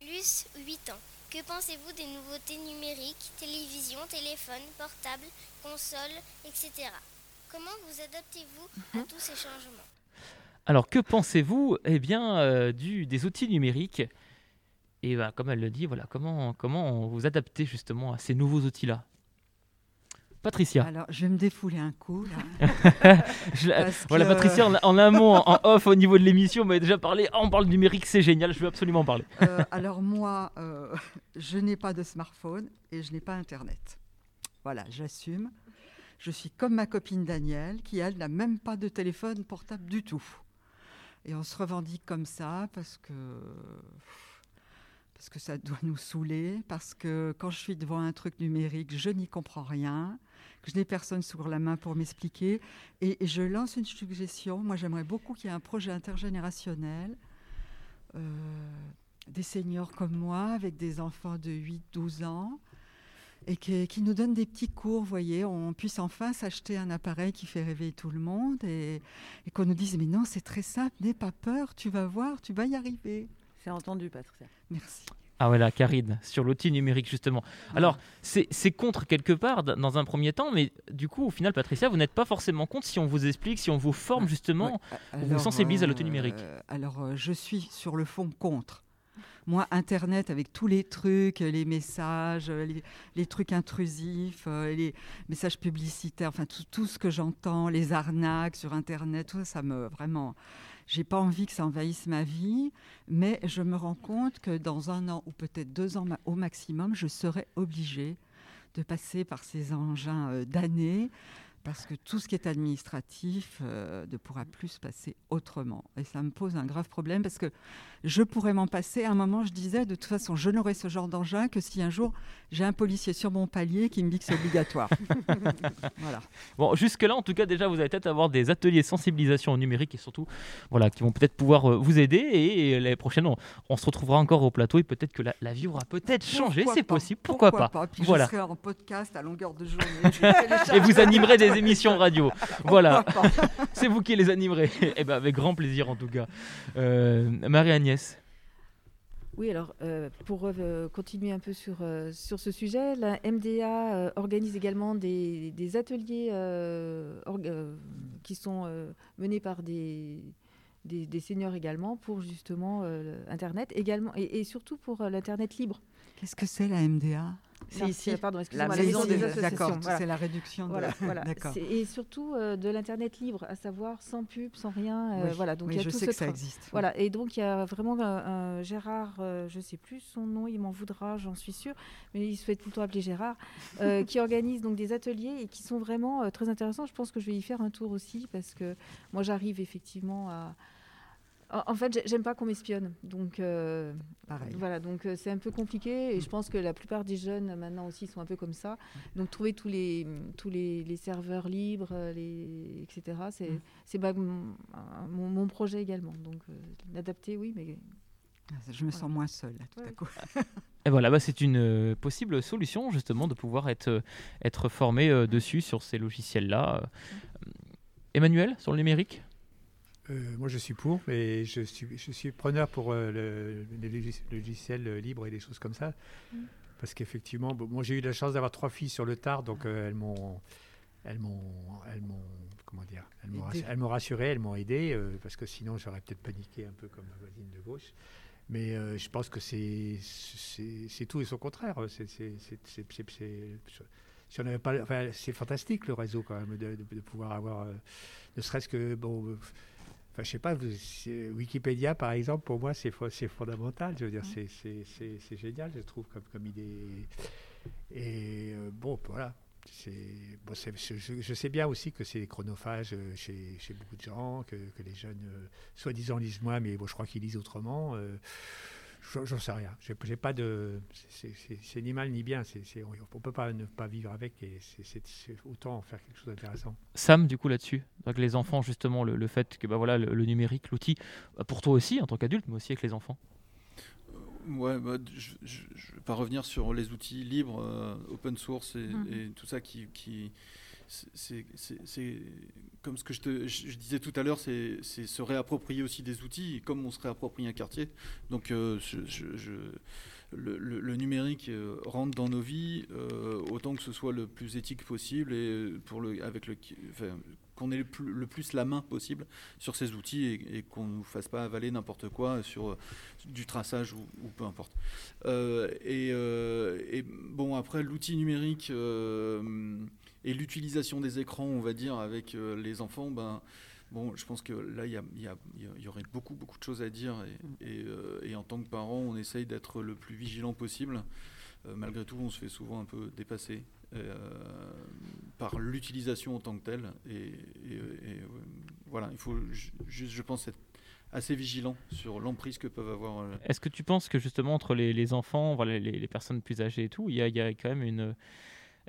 Luce, 8 ans. Que pensez-vous des nouveautés numériques, télévision, téléphone, portable, console, etc. Comment vous adaptez-vous à mhm. tous ces changements? Alors, que pensez-vous eh bien, euh, du, des outils numériques? Et bah, comme elle le dit, voilà, comment, comment vous adaptez justement à ces nouveaux outils-là? Patricia. Alors, je vais me défouler un coup. La- voilà, Patricia, en, en un mot, en off, au niveau de l'émission, on m'avait déjà parlé. Ah, on parle numérique, c'est génial, je veux absolument en parler. Euh, alors moi, euh, je n'ai pas de smartphone et je n'ai pas Internet. Voilà, j'assume. Je suis comme ma copine Danielle, qui elle n'a même pas de téléphone portable du tout. Et on se revendique comme ça parce que parce que ça doit nous saouler, parce que quand je suis devant un truc numérique, je n'y comprends rien, que je n'ai personne sur la main pour m'expliquer. Et, et je lance une suggestion. Moi, j'aimerais beaucoup qu'il y ait un projet intergénérationnel. euh, des seniors comme moi, avec des enfants de 8-12 ans, et qui nous donnent des petits cours, vous voyez, on puisse enfin s'acheter un appareil qui fait rêver tout le monde, et, et qu'on nous dise, mais non, c'est très simple, n'aie pas peur, tu vas voir, tu vas y arriver. C'est entendu, Patricia. Merci. Ah voilà, Karine, sur l'outil numérique justement. Alors, c'est contre quelque part dans un premier temps, mais du coup, au final, Patricia, vous n'êtes pas forcément contre si on vous explique, si on vous forme justement, Ouais, on vous alors, sensibilise à euh, l'outil numérique. Alors, euh, je suis sur le fond contre. Moi, Internet, avec tous les trucs, les messages, euh, les, les trucs intrusifs, euh, les messages publicitaires, enfin, tout, tout ce que j'entends, les arnaques sur Internet, tout ça, ça me vraiment. J'ai pas envie que ça envahisse ma vie, mais je me rends compte que dans un an ou peut-être deux ans au maximum, je serai obligée de passer par ces engins euh, d'années parce que tout ce qui est administratif euh, ne pourra plus se passer autrement. Et ça me pose un grave problème parce que je pourrais m'en passer. À un moment, je disais, de toute façon, je n'aurai ce genre d'engin que si un jour j'ai un policier sur mon palier qui me dit que c'est obligatoire. voilà. Bon, jusque-là, en tout cas, déjà, vous allez peut-être avoir des ateliers de sensibilisation au numérique et surtout, voilà, qui vont peut-être pouvoir euh, vous aider. Et, et l'année prochaine, on, on se retrouvera encore au plateau et peut-être que la, la vie aura peut-être changé. Pourquoi C'est pas possible. Pourquoi, pas, Puis Voilà. Je serai en podcast à longueur de journée. Et vous animerez des émissions radio. Voilà. C'est vous qui les animerez. Eh ben, avec grand plaisir, en tout cas. Euh, Marie-Agnès. Oui, alors euh, pour euh, continuer un peu sur, euh, sur ce sujet, la MDA euh, organise également des, des ateliers euh, org- euh, qui sont euh, menés par des, des, des seniors également pour justement euh, Internet également et, et surtout pour l'Internet libre. Qu'est-ce que c'est la MDA C'est ici, pardon, la excusez-moi, maison des des- associations. D'accord, voilà. c'est la réduction de... Voilà, Et surtout euh, de l'internet libre, à savoir sans pub, sans rien. euh, Oui, voilà, donc oui, il y a je tout sais ce que ça existe. Voilà, et donc il y a vraiment un, un Gérard, euh, je sais plus son nom, il m'en voudra, j'en suis sûre, mais il se fait tout le temps appeler Gérard, qui organise donc des ateliers et qui sont vraiment très intéressants. Je pense que je vais y faire un tour aussi parce que moi j'arrive effectivement à. En en fait, j'ai- j'aime pas qu'on m'espionne, donc euh, Pareil. voilà, donc euh, c'est un peu compliqué et je pense que la plupart des jeunes maintenant aussi sont un peu comme ça. Donc trouver tous les tous les, les serveurs libres, euh, les etc. C'est Mm. c'est bah, mon, un- mon, mon projet également. Donc euh, l'adapter, oui, mais Je me sens moins seule, là, tout à coup. Et voilà, bah, c'est une possible solution justement de pouvoir être, être formé euh, dessus sur ces logiciels-là. Emmanuel, sur le numérique? Euh, moi, je suis pour, mais je suis, je suis preneur pour euh, le, les logis- logiciels euh, libres et des choses comme ça. Mm. Parce qu'effectivement, bon, moi, j'ai eu la chance d'avoir trois filles sur le tard, donc euh, elles m'ont. Elles m'ont, elles m'ont, comment dire, elles m'ont, elles rassuré, elles m'ont aidé, parce que sinon j'aurais peut-être paniqué un peu comme ma voisine de gauche. Mais je pense que c'est, c'est, c'est tout et son contraire. C'est, c'est, c'est, c'est- c'est- c'est- si on n'avait pas, enfin, c'est fantastique le réseau quand même de, de- de pouvoir avoir, euh, ne serait-ce que bon. Enfin, je sais pas, vous- Wikipédia, par exemple, pour moi, c'est fo- c'est fondamental. Je veux dire, c'est- c'est génial, je trouve, comme, comme idée. Et euh, bon, voilà. Bon, je, sais bien aussi que c'est chronophage euh, chez, chez beaucoup de gens, que, que les jeunes, euh, soi-disant, lisent moins, mais bon, je crois qu'ils lisent autrement. euh, J'en sais rien. J'ai pas de. c'est- ni mal ni bien. on ne peut pas ne pas vivre avec et c'est- autant en faire quelque chose d'intéressant. Sam, du coup, là-dessus Avec les enfants, justement, le, le fait que bah, voilà, le, le numérique, l'outil, bah, pour toi aussi, en tant qu'adulte, mais aussi avec les enfants. Ouais, bah, je ne vais pas revenir sur les outils libres, euh, open source et, Mhm. et tout ça qui. qui c'est- comme ce que je, disais tout à l'heure, c'est se réapproprier aussi des outils, comme on se réapproprie un quartier. Donc, euh, le, numérique euh, rentre dans nos vies, euh, autant que ce soit le plus éthique possible et pour le, avec le, qu'on ait le plus, la main possible sur ces outils et, qu'on ne nous fasse pas avaler n'importe quoi sur du traçage ou, peu importe. Et, bon, après, l'outil numérique et l'utilisation des écrans, on va dire, avec les enfants, ben, Bon, je pense que là, il y, aurait beaucoup, beaucoup de choses à dire. Euh, et, en tant que parent, on essaye d'être le plus vigilant possible. Euh, malgré tout, on se fait souvent un peu dépasser euh, par l'utilisation en tant que telle. Et, voilà, il faut juste, je pense, être assez vigilant sur l'emprise que peuvent avoir. Est-ce que tu penses que justement entre les, enfants, voilà, les, personnes plus âgées et tout, il y a, quand même une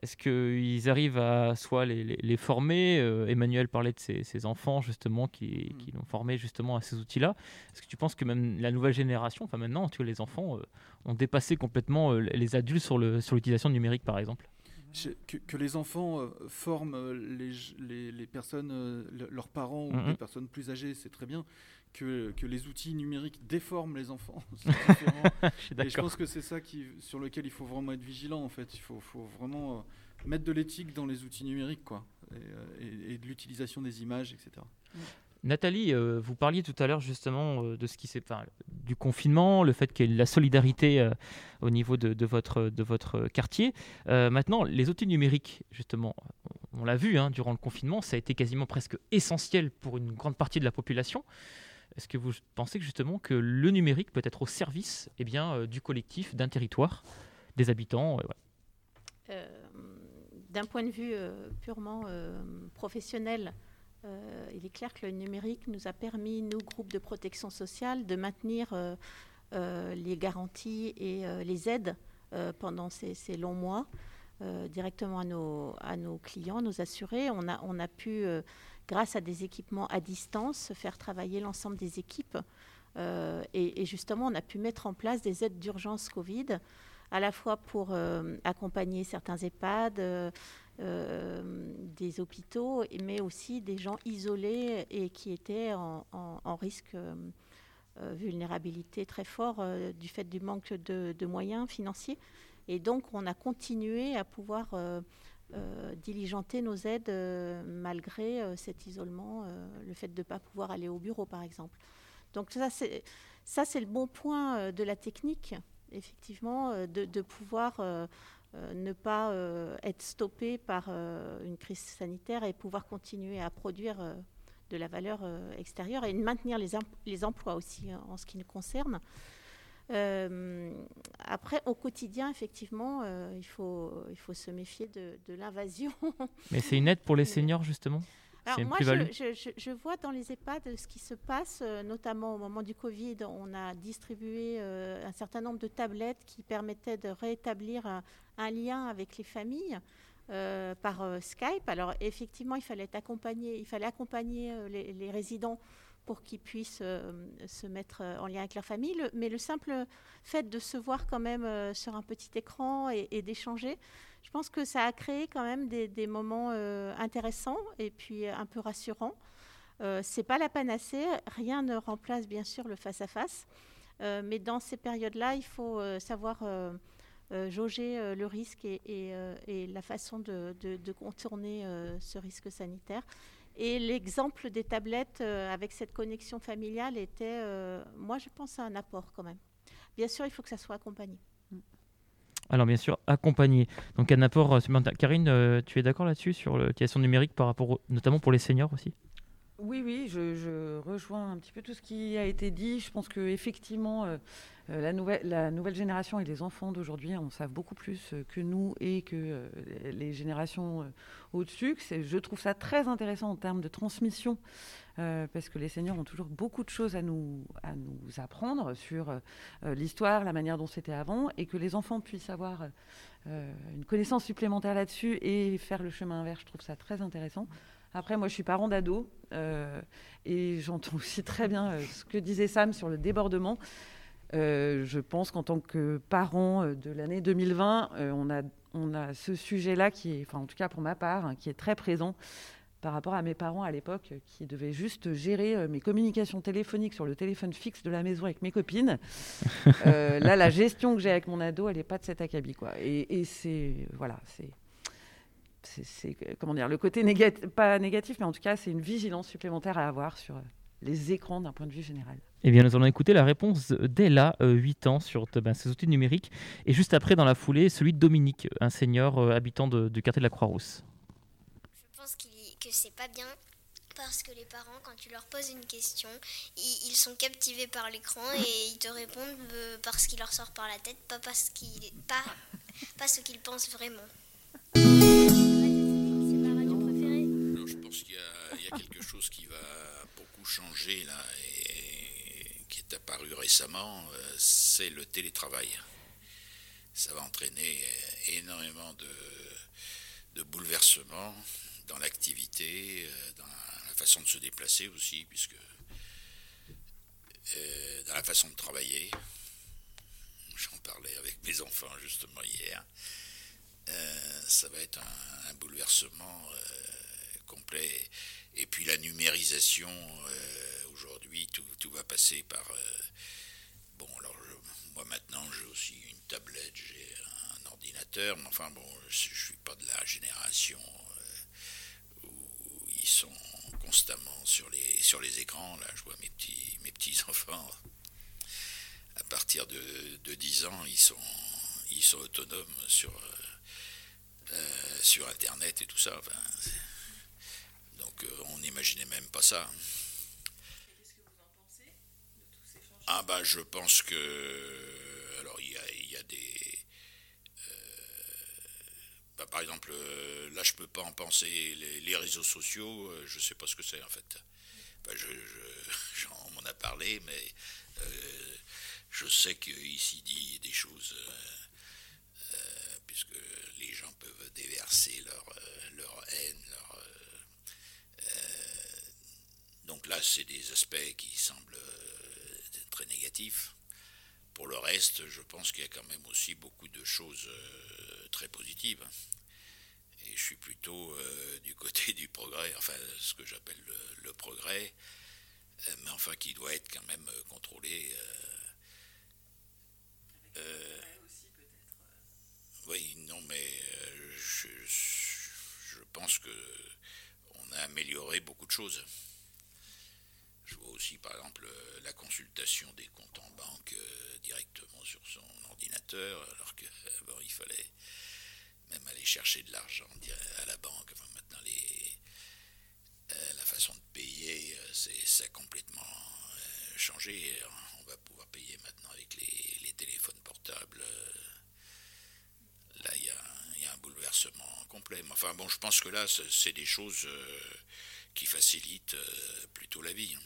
est-ce qu'ils arrivent à soit les, former euh, Emmanuel parlait de ses, enfants justement qui, mm. qui l'ont formé justement à ces outils-là. Est-ce que tu penses que même la nouvelle génération, enfin maintenant, tu vois, les enfants euh, ont dépassé complètement euh, les adultes sur l'utilisation numérique par exemple? Que, les enfants forment les, les, personnes, leurs parents ou mm-hmm. les personnes plus âgées, c'est très bien. Que, que, les outils numériques déforment les enfants. je, Et je pense que c'est ça qui, sur lequel il faut vraiment être vigilant en fait. Il faut, faut vraiment euh, mettre de l'éthique dans les outils numériques quoi, et, euh, et, de l'utilisation des images, etc. Nathalie, euh, vous parliez tout à l'heure justement de ce qui s'est, enfin, du confinement, le fait qu'il y ait la solidarité au niveau de, de, votre, de votre quartier. maintenant, les outils numériques, justement, on l'a vu hein, durant le confinement, ça a été quasiment presque essentiel pour une grande partie de la population. Est-ce que vous pensez que justement que le numérique peut être au service eh bien, euh, du collectif, d'un territoire, des habitants euh, euh, D'un point de vue purement professionnel, il est clair que le numérique nous a permis, nous, groupes de protection sociale, de maintenir les garanties et les aides pendant ces, longs mois. directement à nos, à nos clients, nos assurés. On a, on a pu grâce à des équipements à distance, faire travailler l'ensemble des équipes. Euh, et, justement, on a pu mettre en place des aides d'urgence Covid, à la fois pour euh, accompagner certains EHPAD, euh, des hôpitaux, mais aussi des gens isolés et qui étaient en, risque vulnérabilité très fort du fait du manque de, de, moyens financiers. Et donc, on a continué à pouvoir euh, diligenter nos aides euh, malgré euh, cet isolement, le fait de ne pas pouvoir aller au bureau par exemple. Donc ça c'est, le bon point de la technique, effectivement, de, pouvoir ne pas être stoppé par une crise sanitaire et pouvoir continuer à produire de la valeur extérieure et maintenir les, les emplois aussi hein, en ce qui nous concerne. Euh, après, au quotidien, effectivement, euh, il, faut, il faut se méfier de, l'invasion. Mais c'est une aide pour les seniors, justement alors moi, je, je, vois dans les EHPAD ce qui se passe, euh, notamment au moment du Covid. On a distribué un certain nombre de tablettes qui permettaient de rétablir un, lien avec les familles. par Skype. Alors effectivement, il fallait accompagner, il fallait accompagner les, les résidents pour qu'ils puissent euh, se mettre euh, en lien avec leur famille. mais le simple fait de se voir quand même euh, sur un petit écran et, d'échanger, je pense que ça a créé quand même des, moments intéressants et puis un peu rassurants. c'est pas la panacée, rien ne remplace bien sûr le face-à-face, mais dans ces périodes-là, il faut savoir jauger le risque et, la façon de contourner ce risque sanitaire. Et l'exemple des tablettes euh, avec cette connexion familiale était, euh, moi je pense, un apport quand même. Bien sûr, il faut que ça soit accompagné. Mm. Alors bien sûr, accompagné. Donc un apport euh, Karine, tu es d'accord là-dessus sur l'utilisation numérique par rapport, notamment pour les seniors aussi? Oui, oui, je, rejoins un petit peu tout ce qui a été dit. Je pense qu'effectivement, euh, euh, la, nouvelle, génération et les enfants d'aujourd'hui en savent beaucoup plus euh, que nous et que les générations au-dessus. Je trouve ça très intéressant en termes de transmission, parce que les seniors ont toujours beaucoup de choses à nous, à nous apprendre sur l'histoire, la manière dont c'était avant, et que les enfants puissent avoir une connaissance supplémentaire là-dessus et faire le chemin inverse. Je trouve ça très intéressant. Après, moi, je suis parent d'ado euh, et j'entends aussi très bien euh, ce que disait Sam sur le débordement. Euh, je pense qu'en tant que parent de l'année 2020, on, a, on a ce sujet-là qui est, enfin en tout cas pour ma part, hein, qui est très présent par rapport à mes parents à l'époque qui devaient juste gérer mes communications téléphoniques sur le téléphone fixe de la maison avec mes copines. là, la gestion que j'ai avec mon ado, elle n'est pas de cet acabit. Quoi. Et, et c'est voilà, c'est c'est comment dire le côté négatif, pas négatif, mais en tout cas, c'est une vigilance supplémentaire à avoir sur les écrans d'un point de vue général. Eh bien, nous allons écouter la réponse d'Ella, 8 ans, sur ben, ces outils numériques. Et juste après, dans la foulée, celui de Dominique, un senior habitant du quartier de la Croix-Rousse. Je pense que c'est pas bien parce que les parents, quand tu leur poses une question, ils, sont captivés par l'écran et ils te répondent euh, parce qu'il leur sort par la tête, pas parce qu'il pas, pas ce qu'ils pensent vraiment. Je pense qu'il y, a quelque chose qui va beaucoup changer là et qui est apparu récemment, euh, c'est le télétravail. Ça va entraîner énormément de, bouleversements dans l'activité, euh, dans façon de se déplacer aussi, puisque euh, dans la façon de travailler, j'en parlais avec mes enfants justement hier, ça va être un, bouleversement complet. Et puis la numérisation, aujourd'hui, tout, tout, va passer par... bon, alors moi maintenant, j'ai aussi une tablette, j'ai un ordinateur, mais enfin bon, je ne suis pas de la génération où ils sont constamment sur les, sur les écrans. Là, je vois mes petits, mes petits enfants. À partir de, de 10 ans, ils sont, ils sont autonomes sur, euh, sur Internet et tout ça. euh, on n'imaginait même pas ça. Ah bah je pense que alors il y a, des bah, par exemple, euh, là, je peux pas en penser. Les, réseaux sociaux, euh, je sais pas ce que c'est en fait. je, j'en m'en a parlé, mais euh, je sais qu'ici dit des choses, puisque les gens peuvent déverser leur, leur haine, leur, donc là, c'est des aspects qui semblent très négatifs. Pour le reste, je pense qu'il y a quand même aussi beaucoup de choses très positive. Et je suis plutôt euh, du côté du progrès, enfin ce que j'appelle le, progrès, euh, mais enfin qui doit être quand même euh, contrôlé. oui, non, mais je, je, pense que on a amélioré beaucoup de choses. Aussi, par exemple, la consultation des comptes en banque directement sur son ordinateur, alors que il fallait même aller chercher de l'argent à la banque. Enfin, maintenant, les, euh, la façon de payer, euh, c'est, ça complètement euh, changé. On va pouvoir payer maintenant avec les, téléphones portables. Là, il y, y a, un bouleversement complet. Enfin, bon, je pense que là, c'est des choses qui facilitent plutôt la vie.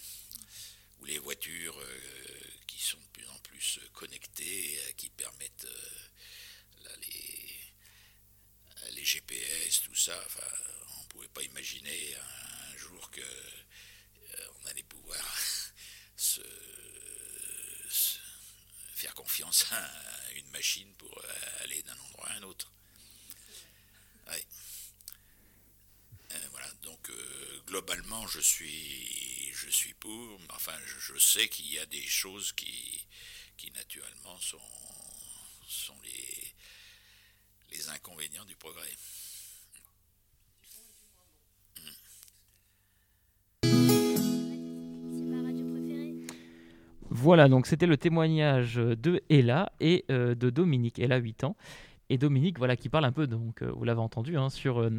Les voitures qui sont de plus en plus connectées, qui permettent les GPS, tout ça, enfin, on ne pouvait pas imaginer un, jour que euh, on allait pouvoir se, faire confiance à une machine pour euh, aller d'un endroit à un autre. Euh, voilà, donc globalement, je suis, je suis pour, mais enfin, je, sais qu'il y a des choses qui, qui naturellement sont, sont les, les inconvénients du progrès. Voilà, donc c'était le témoignage de Ella et euh, de Dominique. Elle a 8 ans. Et Dominique, voilà, qui parle un peu, donc euh, vous l'avez entendu, hein, sur euh,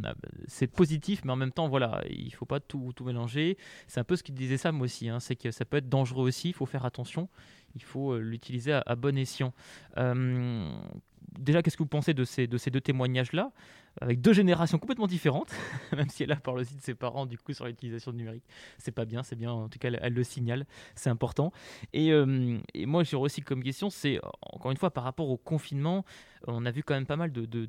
c'est positif, mais en même temps, voilà, il faut pas tout, mélanger. C'est un peu ce qu'il disait Sam aussi, hein, c'est que ça peut être dangereux aussi. Il faut faire attention. Il faut l'utiliser à, bon escient déjà, qu'est-ce que vous pensez de ces, de ces deux témoignages-là, avec deux générations complètement différentes, même si elle a parlé aussi de ses parents, du coup, sur l'utilisation du numérique. C'est pas bien, c'est bien, en tout cas, elle, le signale, c'est important. Et, euh, et moi, j'ai aussi comme question, c'est, encore une fois, par rapport au confinement, on a vu quand même pas mal de, de,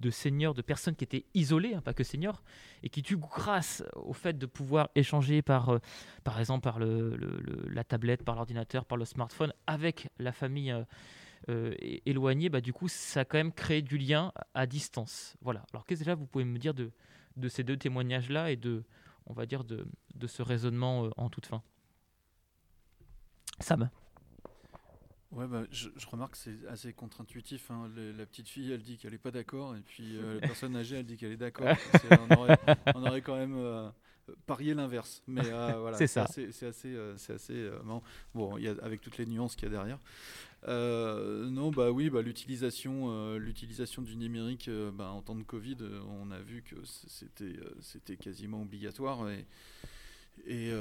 de seniors, de personnes qui étaient isolées, hein, pas que seniors, et qui, du grâce au fait de pouvoir échanger par, euh, par exemple, par la tablette, par l'ordinateur, par le smartphone, avec la famille euh, euh, éloigné, bah, du coup, ça a quand même créé du lien à distance. Voilà. Alors, qu'est-ce que déjà vous pouvez me dire de, de ces deux témoignages-là et de, on va dire, de, de ce raisonnement euh, en toute fin? Sam Ouais, bah, je, remarque que c'est assez contre-intuitif. Hein. la petite fille, elle dit qu'elle n'est pas d'accord, et puis la personne âgée, elle dit qu'elle est d'accord. on, aurait quand même parier l'inverse. Mais euh, voilà, c'est ça. C'est assez, c'est assez euh, euh, bon. y a, avec toutes les nuances qu'il y a derrière. non, bah oui, bah, l'utilisation, l'utilisation du numérique bah, en temps de Covid, on a vu que c'était, c'était quasiment obligatoire et, et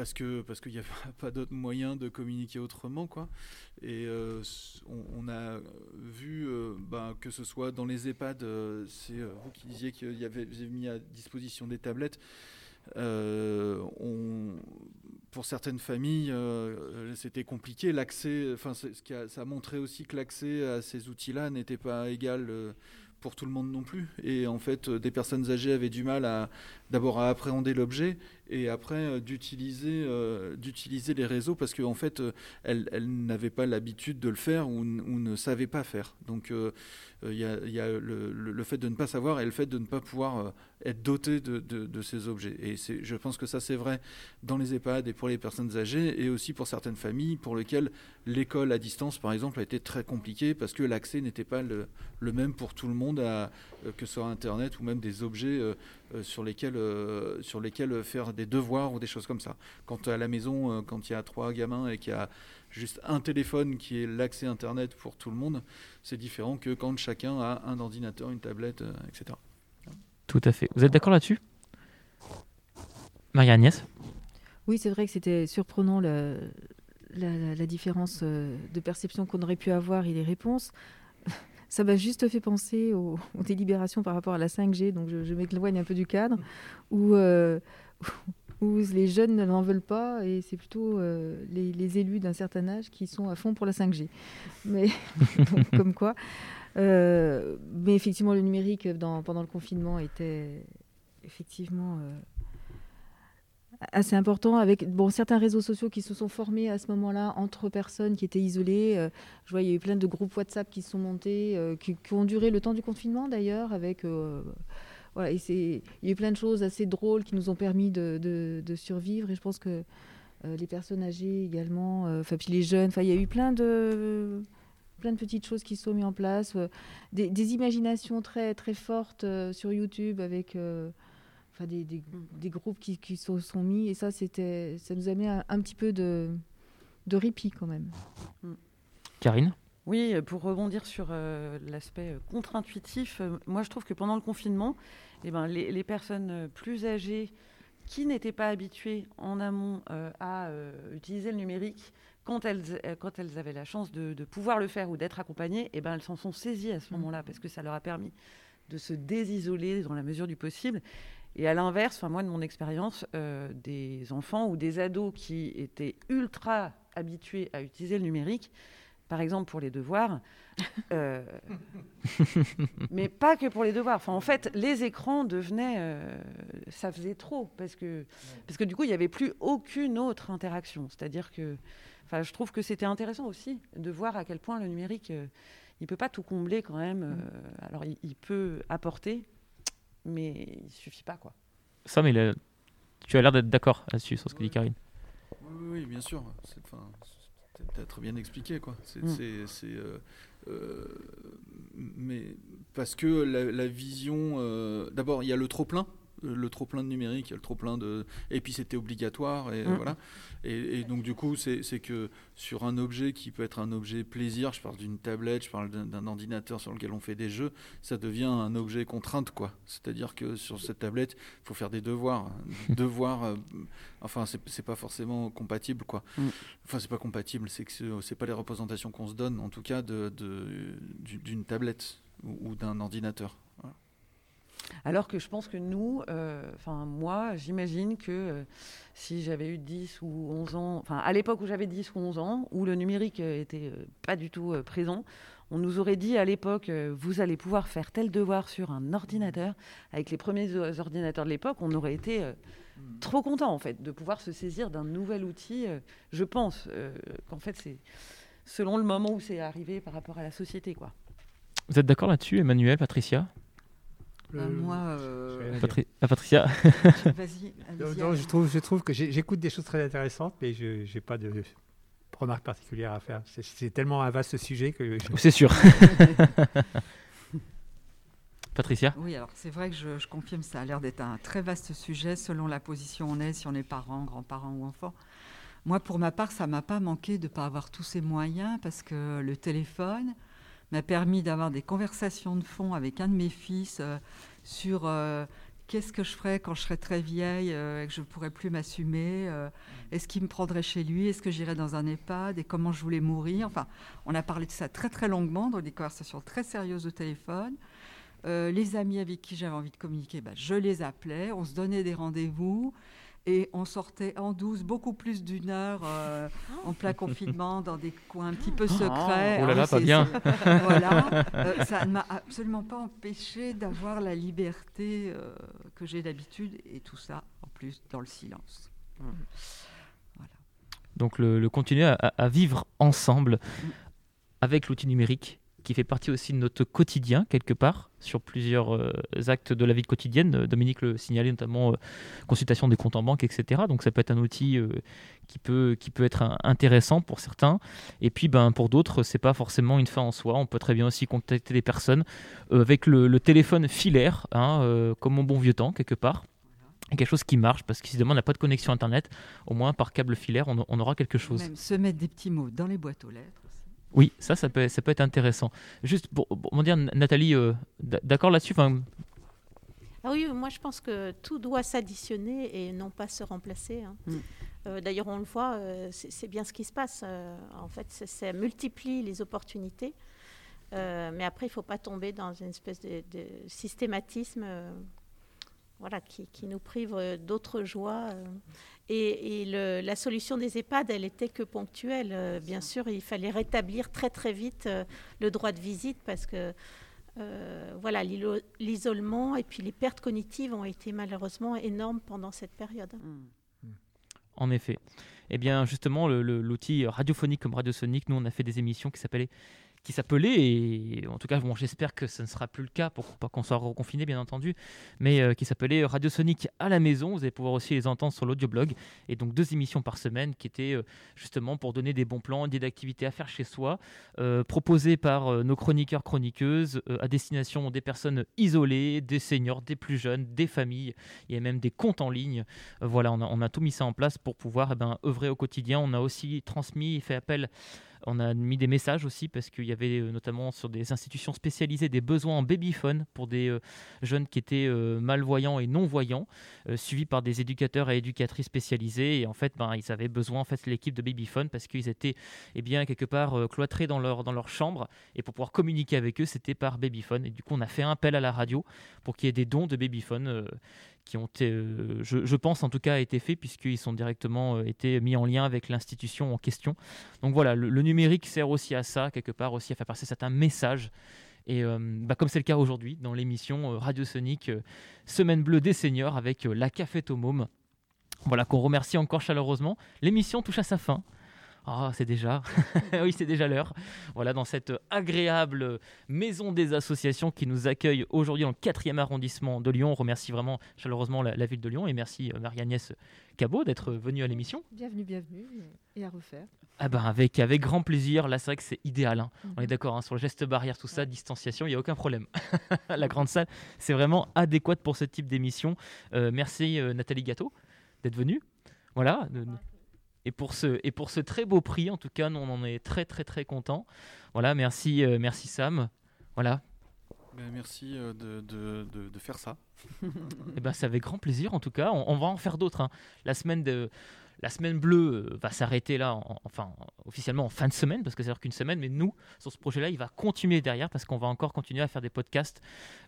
parce que parce qu'il n'y a pas d'autre moyen de communiquer autrement quoi et euh, on, a vu euh, ben, que ce soit dans les EHPAD euh, c'est vous qui disiez qu'il y avait mis à disposition des tablettes pour certaines familles c'était compliqué l'accès enfin ça a montré aussi que l'accès à ces outils là n'était pas égal pour tout le monde non plus. Et en fait, des personnes âgées avaient du mal à d'abord à appréhender l'objet et après euh, d'utiliser euh, d'utiliser les réseaux parce qu'en en fait euh, elles, n'avaient pas l'habitude de le faire ou, ne savaient pas faire. Donc il y a, le, fait de ne pas savoir et le fait de ne pas pouvoir être doté de, ces objets. Et je pense que ça c'est vrai dans les EHPAD et pour les personnes âgées et aussi pour certaines familles pour lesquelles l'école à distance par exemple a été très compliquée parce que l'accès n'était pas le, même pour tout le monde que ce soit internet ou même des objets euh, sur, lesquels, euh, sur lesquels faire des devoirs ou des choses comme ça. Quand à la maison, euh, quand il y a trois gamins et qu'il y a juste un téléphone qui est l'accès Internet pour tout le monde, c'est différent que quand chacun a un ordinateur, une tablette, etc. Tout à fait. Vous êtes d'accord là-dessus? Marie-Agnès? Oui, c'est vrai que c'était surprenant la, la, différence de perception qu'on aurait pu avoir et les réponses ça m'a juste fait penser aux, délibérations par rapport à la 5G, donc je, m'éloigne un peu du cadre, où, euh, où les jeunes n'en veulent pas et c'est plutôt euh, les, élus d'un certain âge qui sont à fond pour la 5G. Mais comme quoi. Euh, mais effectivement, le numérique pendant le confinement était effectivement assez important avec bon, certains réseaux sociaux qui se sont formés à ce moment-là entre personnes qui étaient isolées. Euh, je vois, il y a eu plein de groupes WhatsApp qui sont montés, euh, qui, ont duré le temps du confinement d'ailleurs, avec. Euh, voilà, et il y a eu plein de choses assez drôles qui nous ont permis de, de, survivre. Et je pense que les personnes âgées également, enfin puis les jeunes, enfin il y a eu plein de plein de petites choses qui sont mises en place, des, des, imaginations très très fortes sur YouTube avec des, des, groupes qui, qui se sont mis. Et ça, c'était, ça nous a mis un, petit peu de, de répit quand même. Mm. Karine? Oui, pour rebondir sur euh, l'aspect contre-intuitif, euh, moi je trouve que pendant le confinement, eh ben, les, les personnes plus âgées qui n'étaient pas habituées en amont euh, à utiliser le numérique, quand elles, quand elles avaient la chance de, de pouvoir le faire ou d'être accompagnées, eh ben, elles s'en sont saisies à ce mm. moment-là parce que ça leur a permis de se désisoler dans la mesure du possible. Et à l'inverse, moi de mon expérience, euh, des enfants ou des ados qui étaient ultra habitués à utiliser le numérique, par exemple pour les devoirs, euh, mais pas que pour les devoirs. Enfin, en fait, les écrans devenaient, euh, ça faisait trop parce que parce que du coup, il n'y avait plus aucune autre interaction. C'est-à-dire que, enfin, je trouve que c'était intéressant aussi de voir à quel point le numérique, il peut pas tout combler quand même. Mm. alors, il, peut apporter, mais il suffit pas quoi. Ça, mais tu as l'air d'être d'accord là-dessus sur ce que dit Karine. Oui, bien sûr. Tu as très bien expliqué quoi. C'est, mm. euh, euh, mais parce que la, vision, euh, d'abord il y a le trop plein le trop plein de numérique, il y a le trop plein de. Et puis c'était obligatoire, et mm. voilà. Et, donc du coup, c'est que sur un objet qui peut être un objet plaisir, je parle d'une tablette, je parle d'un ordinateur sur lequel on fait des jeux, ça devient un objet contrainte, quoi. C'est-à-dire que sur cette tablette, il faut faire des devoirs. devoirs, euh, enfin, c'est pas forcément compatible, quoi. Mm. Enfin, c'est pas compatible, c'est que c'est pas les représentations qu'on se donne, en tout cas, d'une de, tablette ou d'un ordinateur. Alors que je pense que nous, euh, enfin moi, j'imagine que euh, si j'avais eu 10 ou 11 ans, enfin à l'époque où j'avais 10 ou 11 ans, où le numérique euh, était pas du tout présent, on nous aurait dit à l'époque, vous allez pouvoir faire tel devoir sur un ordinateur. Avec les premiers ordinateurs de l'époque, on aurait été trop content en fait de pouvoir se saisir d'un nouvel outil. je pense qu'en fait c'est selon le moment où c'est arrivé par rapport à la société, quoi. Vous êtes d'accord là-dessus, Emmanuel, Patricia? Bah, moi, euh... Ah, Patricia. Vas-y. je trouve, je trouve que j'écoute des choses très intéressantes, mais je n'ai pas de remarque particulière à faire. C'est tellement un vaste sujet que. C'est sûr. Patricia Oui, alors c'est vrai que je, je, confirme, ça a l'air d'être un très vaste sujet selon la position où on est, si on est parent, grand-parent ou enfant. Moi, pour ma part, ça m'a pas manqué de ne pas avoir tous ces moyens parce que le téléphone m'a permis d'avoir des conversations de fond avec un de mes fils euh, sur euh, qu'est-ce que je ferais quand je serais très vieille euh, et que je ne pourrais plus m'assumer Est-ce qu'il me prendrait chez lui Est-ce que j'irais dans un EHPAD Et comment je voulais mourir Enfin, on a parlé de ça très très longuement dans des conversations très sérieuses au téléphone. Les amis avec qui j'avais envie de communiquer, bah, je les appelais, on se donnait des rendez-vous. Et on sortait en douce beaucoup plus d'une heure euh, en plein confinement dans des coins un petit peu secrets. Oh là là, pas bien. voilà. Euh, ça ne m'a absolument pas empêché d'avoir la liberté euh, que j'ai d'habitude et tout ça en plus dans le silence. Voilà. Donc le, le continuer à, à, vivre ensemble mm. avec l'outil numérique qui fait partie aussi de notre quotidien quelque part sur plusieurs euh, actes de la vie quotidienne. Dominique le signalait notamment euh, consultation des comptes en banque, etc. Donc ça peut être un outil euh, qui, peut, qui peut être intéressant pour certains. Et puis ben, pour d'autres, c'est pas forcément une fin en soi. On peut très bien aussi contacter des personnes euh, avec le, téléphone filaire, hein, euh, comme au bon vieux temps quelque part. Quelque chose qui marche, parce qu'évidemment, on n'a pas de connexion Internet, au moins par câble filaire, on, on aura quelque chose. Même se mettre des petits mots dans les boîtes aux lettres. Oui, ça, ça peut, ça peut être intéressant. Juste pour, pour dire, Nathalie, euh, d'accord là-dessus enfin... ah Oui, moi je pense que tout doit s'additionner et non pas se remplacer. Hein. Mm. Euh, D'ailleurs, on le voit, euh, c'est bien ce qui se passe. Euh, en fait, ça multiplie les opportunités. Euh, mais après, il ne faut pas tomber dans une espèce de, de systématisme voilà, qui, qui, nous prive d'autres joies. Et, et le, la solution des EHPAD, elle était que ponctuelle. Euh, bien sûr, il fallait rétablir très très vite euh, le droit de visite parce que euh, voilà, l'isolement et puis les pertes cognitives ont été malheureusement énormes pendant cette période. Mmh. En effet. Eh bien, justement, l'outil radiophonique comme radiosonique, nous, on a fait des émissions qui s'appelaient qui s'appelait, et en tout cas, bon, j'espère que ce ne sera plus le cas pour pas qu'on soit reconfiné, bien entendu, mais euh, qui s'appelait Radio Sonic à la maison. Vous allez pouvoir aussi les entendre sur l'audioblog. Et donc, deux émissions par semaine qui étaient euh, justement pour donner des bons plans, des activités à faire chez soi, euh, proposées par nos chroniqueurs, chroniqueuses, à destination des personnes isolées, des seniors, des plus jeunes, des familles. Il y a même des comptes en ligne. Voilà, on a, on a, tout mis ça en place pour pouvoir eh ben, œuvrer au quotidien. On a aussi transmis et fait appel on a mis des messages aussi parce qu'il y avait euh, notamment sur des institutions spécialisées des besoins en babyphone pour des euh, jeunes qui étaient euh, malvoyants et non-voyants, suivis par des éducateurs et éducatrices spécialisés. Et en fait, ben, ils avaient besoin, en fait, l'équipe de babyphone parce qu'ils étaient eh bien, quelque part cloîtrés dans leur, dans leur chambre. Et pour pouvoir communiquer avec eux, c'était par babyphone. Et du coup, on a fait un appel à la radio pour qu'il y ait des dons de babyphone qui ont, euh, je, pense en tout cas, été faits puisqu'ils sont directement euh, été mis en lien avec l'institution en question. Donc voilà, le, numérique sert aussi à ça, quelque part aussi à faire passer certains messages. Et euh, bah, comme c'est le cas aujourd'hui dans l'émission Radio Sonic Semaine Bleue des Seniors avec la Café au Môme. Voilà, qu'on remercie encore chaleureusement. L'émission touche à sa fin. Ah, oh, c'est déjà, oui, c'est déjà l'heure. Voilà, dans cette agréable maison des associations qui nous accueille aujourd'hui dans le 4e arrondissement de Lyon. On remercie vraiment chaleureusement la, la ville de Lyon et merci euh, Marie-Agnès Cabot d'être venue à l'émission. Bienvenue, bienvenue et à refaire. Ah ben avec, avec grand plaisir. Là, c'est vrai que c'est idéal. Hein. Mm -hmm. On est d'accord hein, sur le geste barrière, tout ça, distanciation, il n'y a aucun problème. la grande salle, c'est vraiment adéquat pour ce type d'émission. Euh, merci euh, Nathalie Gâteau d'être venue. Voilà. Et pour ce et pour ce très beau prix en tout cas nous on en est très très très content voilà merci euh, merci Sam voilà ben, merci euh, de, de, de, de, faire ça et ben c'est avec grand plaisir en tout cas on, on va en faire d'autres hein. la semaine de la semaine bleue euh, va s'arrêter là, en, enfin officiellement en fin de semaine, parce que c'est qu'une semaine, mais nous, sur ce projet-là, il va continuer derrière, parce qu'on va encore continuer à faire des podcasts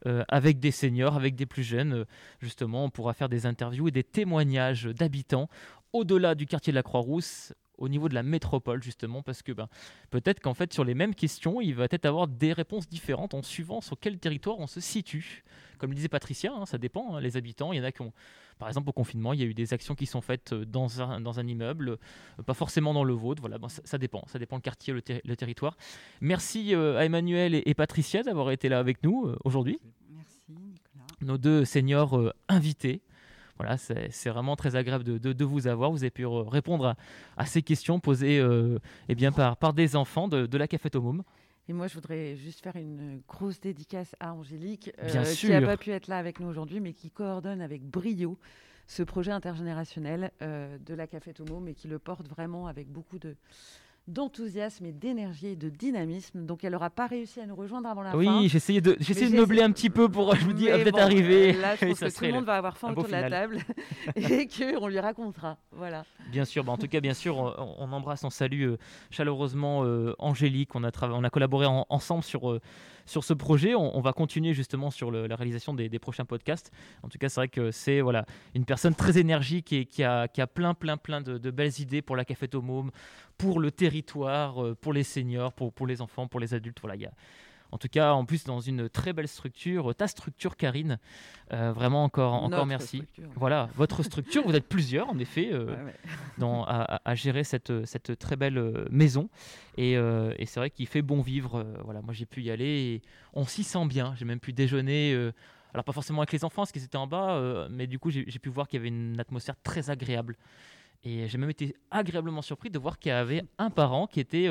euh, avec des seniors, avec des plus jeunes. Justement, on pourra faire des interviews et des témoignages d'habitants au-delà du quartier de la Croix-Rousse, au niveau de la métropole justement parce que ben, peut-être qu'en fait sur les mêmes questions il va peut-être avoir des réponses différentes en suivant sur quel territoire on se situe. Comme le disait Patricia hein, ça dépend hein, les habitants il y en a qui ont par exemple au confinement il y a eu des actions qui sont faites dans un, dans un immeuble euh, pas forcément dans le vôtre voilà bon, ça, ça, dépend ça dépend le quartier le, ter le territoire. Merci euh, à Emmanuel et, et Patricia d'avoir été là avec nous euh, aujourd'hui. Merci Nicolas. Nos deux seniors euh, invités voilà, c'est vraiment très agréable de, vous avoir. Vous avez pu répondre à, ces questions posées eh bien, par, par des enfants de, la Café Tomum. Et moi, je voudrais juste faire une grosse dédicace à Angélique, qui n'a pas pu être là avec nous aujourd'hui, mais qui coordonne avec brio ce projet intergénérationnel de la Café Tomum et qui le porte vraiment avec beaucoup de, d'enthousiasme et d'énergie et de dynamisme. Donc elle n'aura pas réussi à nous rejoindre avant la fin. Oui, essayé de, j'ai de meubler un petit peu pour, je vous dis, peut-être arriver. Là, je pense que tout le monde va avoir faim autour de la table et qu'on lui racontera. Voilà. Bien sûr, bah en tout cas, bien sûr, on, embrasse, on salue euh, chaleureusement euh, Angélique. On a, on a collaboré ensemble sur, euh, sur ce projet. On, va continuer justement sur la réalisation des, prochains podcasts. En tout cas, c'est vrai que c'est voilà, une personne très énergique et qui a, qui a plein, plein, plein de, belles idées pour la Café Tomome, pour le territoire, euh, pour les seniors, pour, les enfants, pour les adultes. Voilà, en tout cas, en plus, dans une très belle structure, ta structure, Karine. Euh, vraiment, encore, encore merci. Voilà, votre structure, vous êtes plusieurs, en effet, euh, Dans, à, gérer cette, cette très belle euh, maison. Et, et c'est vrai qu'il fait bon vivre. voilà, moi, j'ai pu y aller et on s'y sent bien. J'ai même pu déjeuner. alors, pas forcément avec les enfants, parce qu'ils étaient en bas, mais du coup, j'ai pu voir qu'il y avait une atmosphère très agréable. Et j'ai même été agréablement surpris de voir qu'il y avait un parent qui était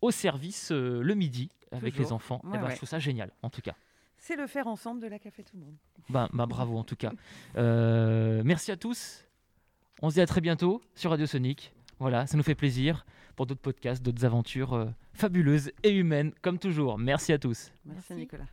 au service le midi avec les enfants. et eh ben, Je trouve ça génial, en tout cas. C'est le faire ensemble de la Café Tout le Monde. Bah, bah, bravo, en tout cas. Euh, merci à tous. On se dit à très bientôt sur Radio Sonic. Voilà, ça nous fait plaisir pour d'autres podcasts, d'autres aventures euh, fabuleuses et humaines, comme toujours. Merci à tous. Merci. Nicolas.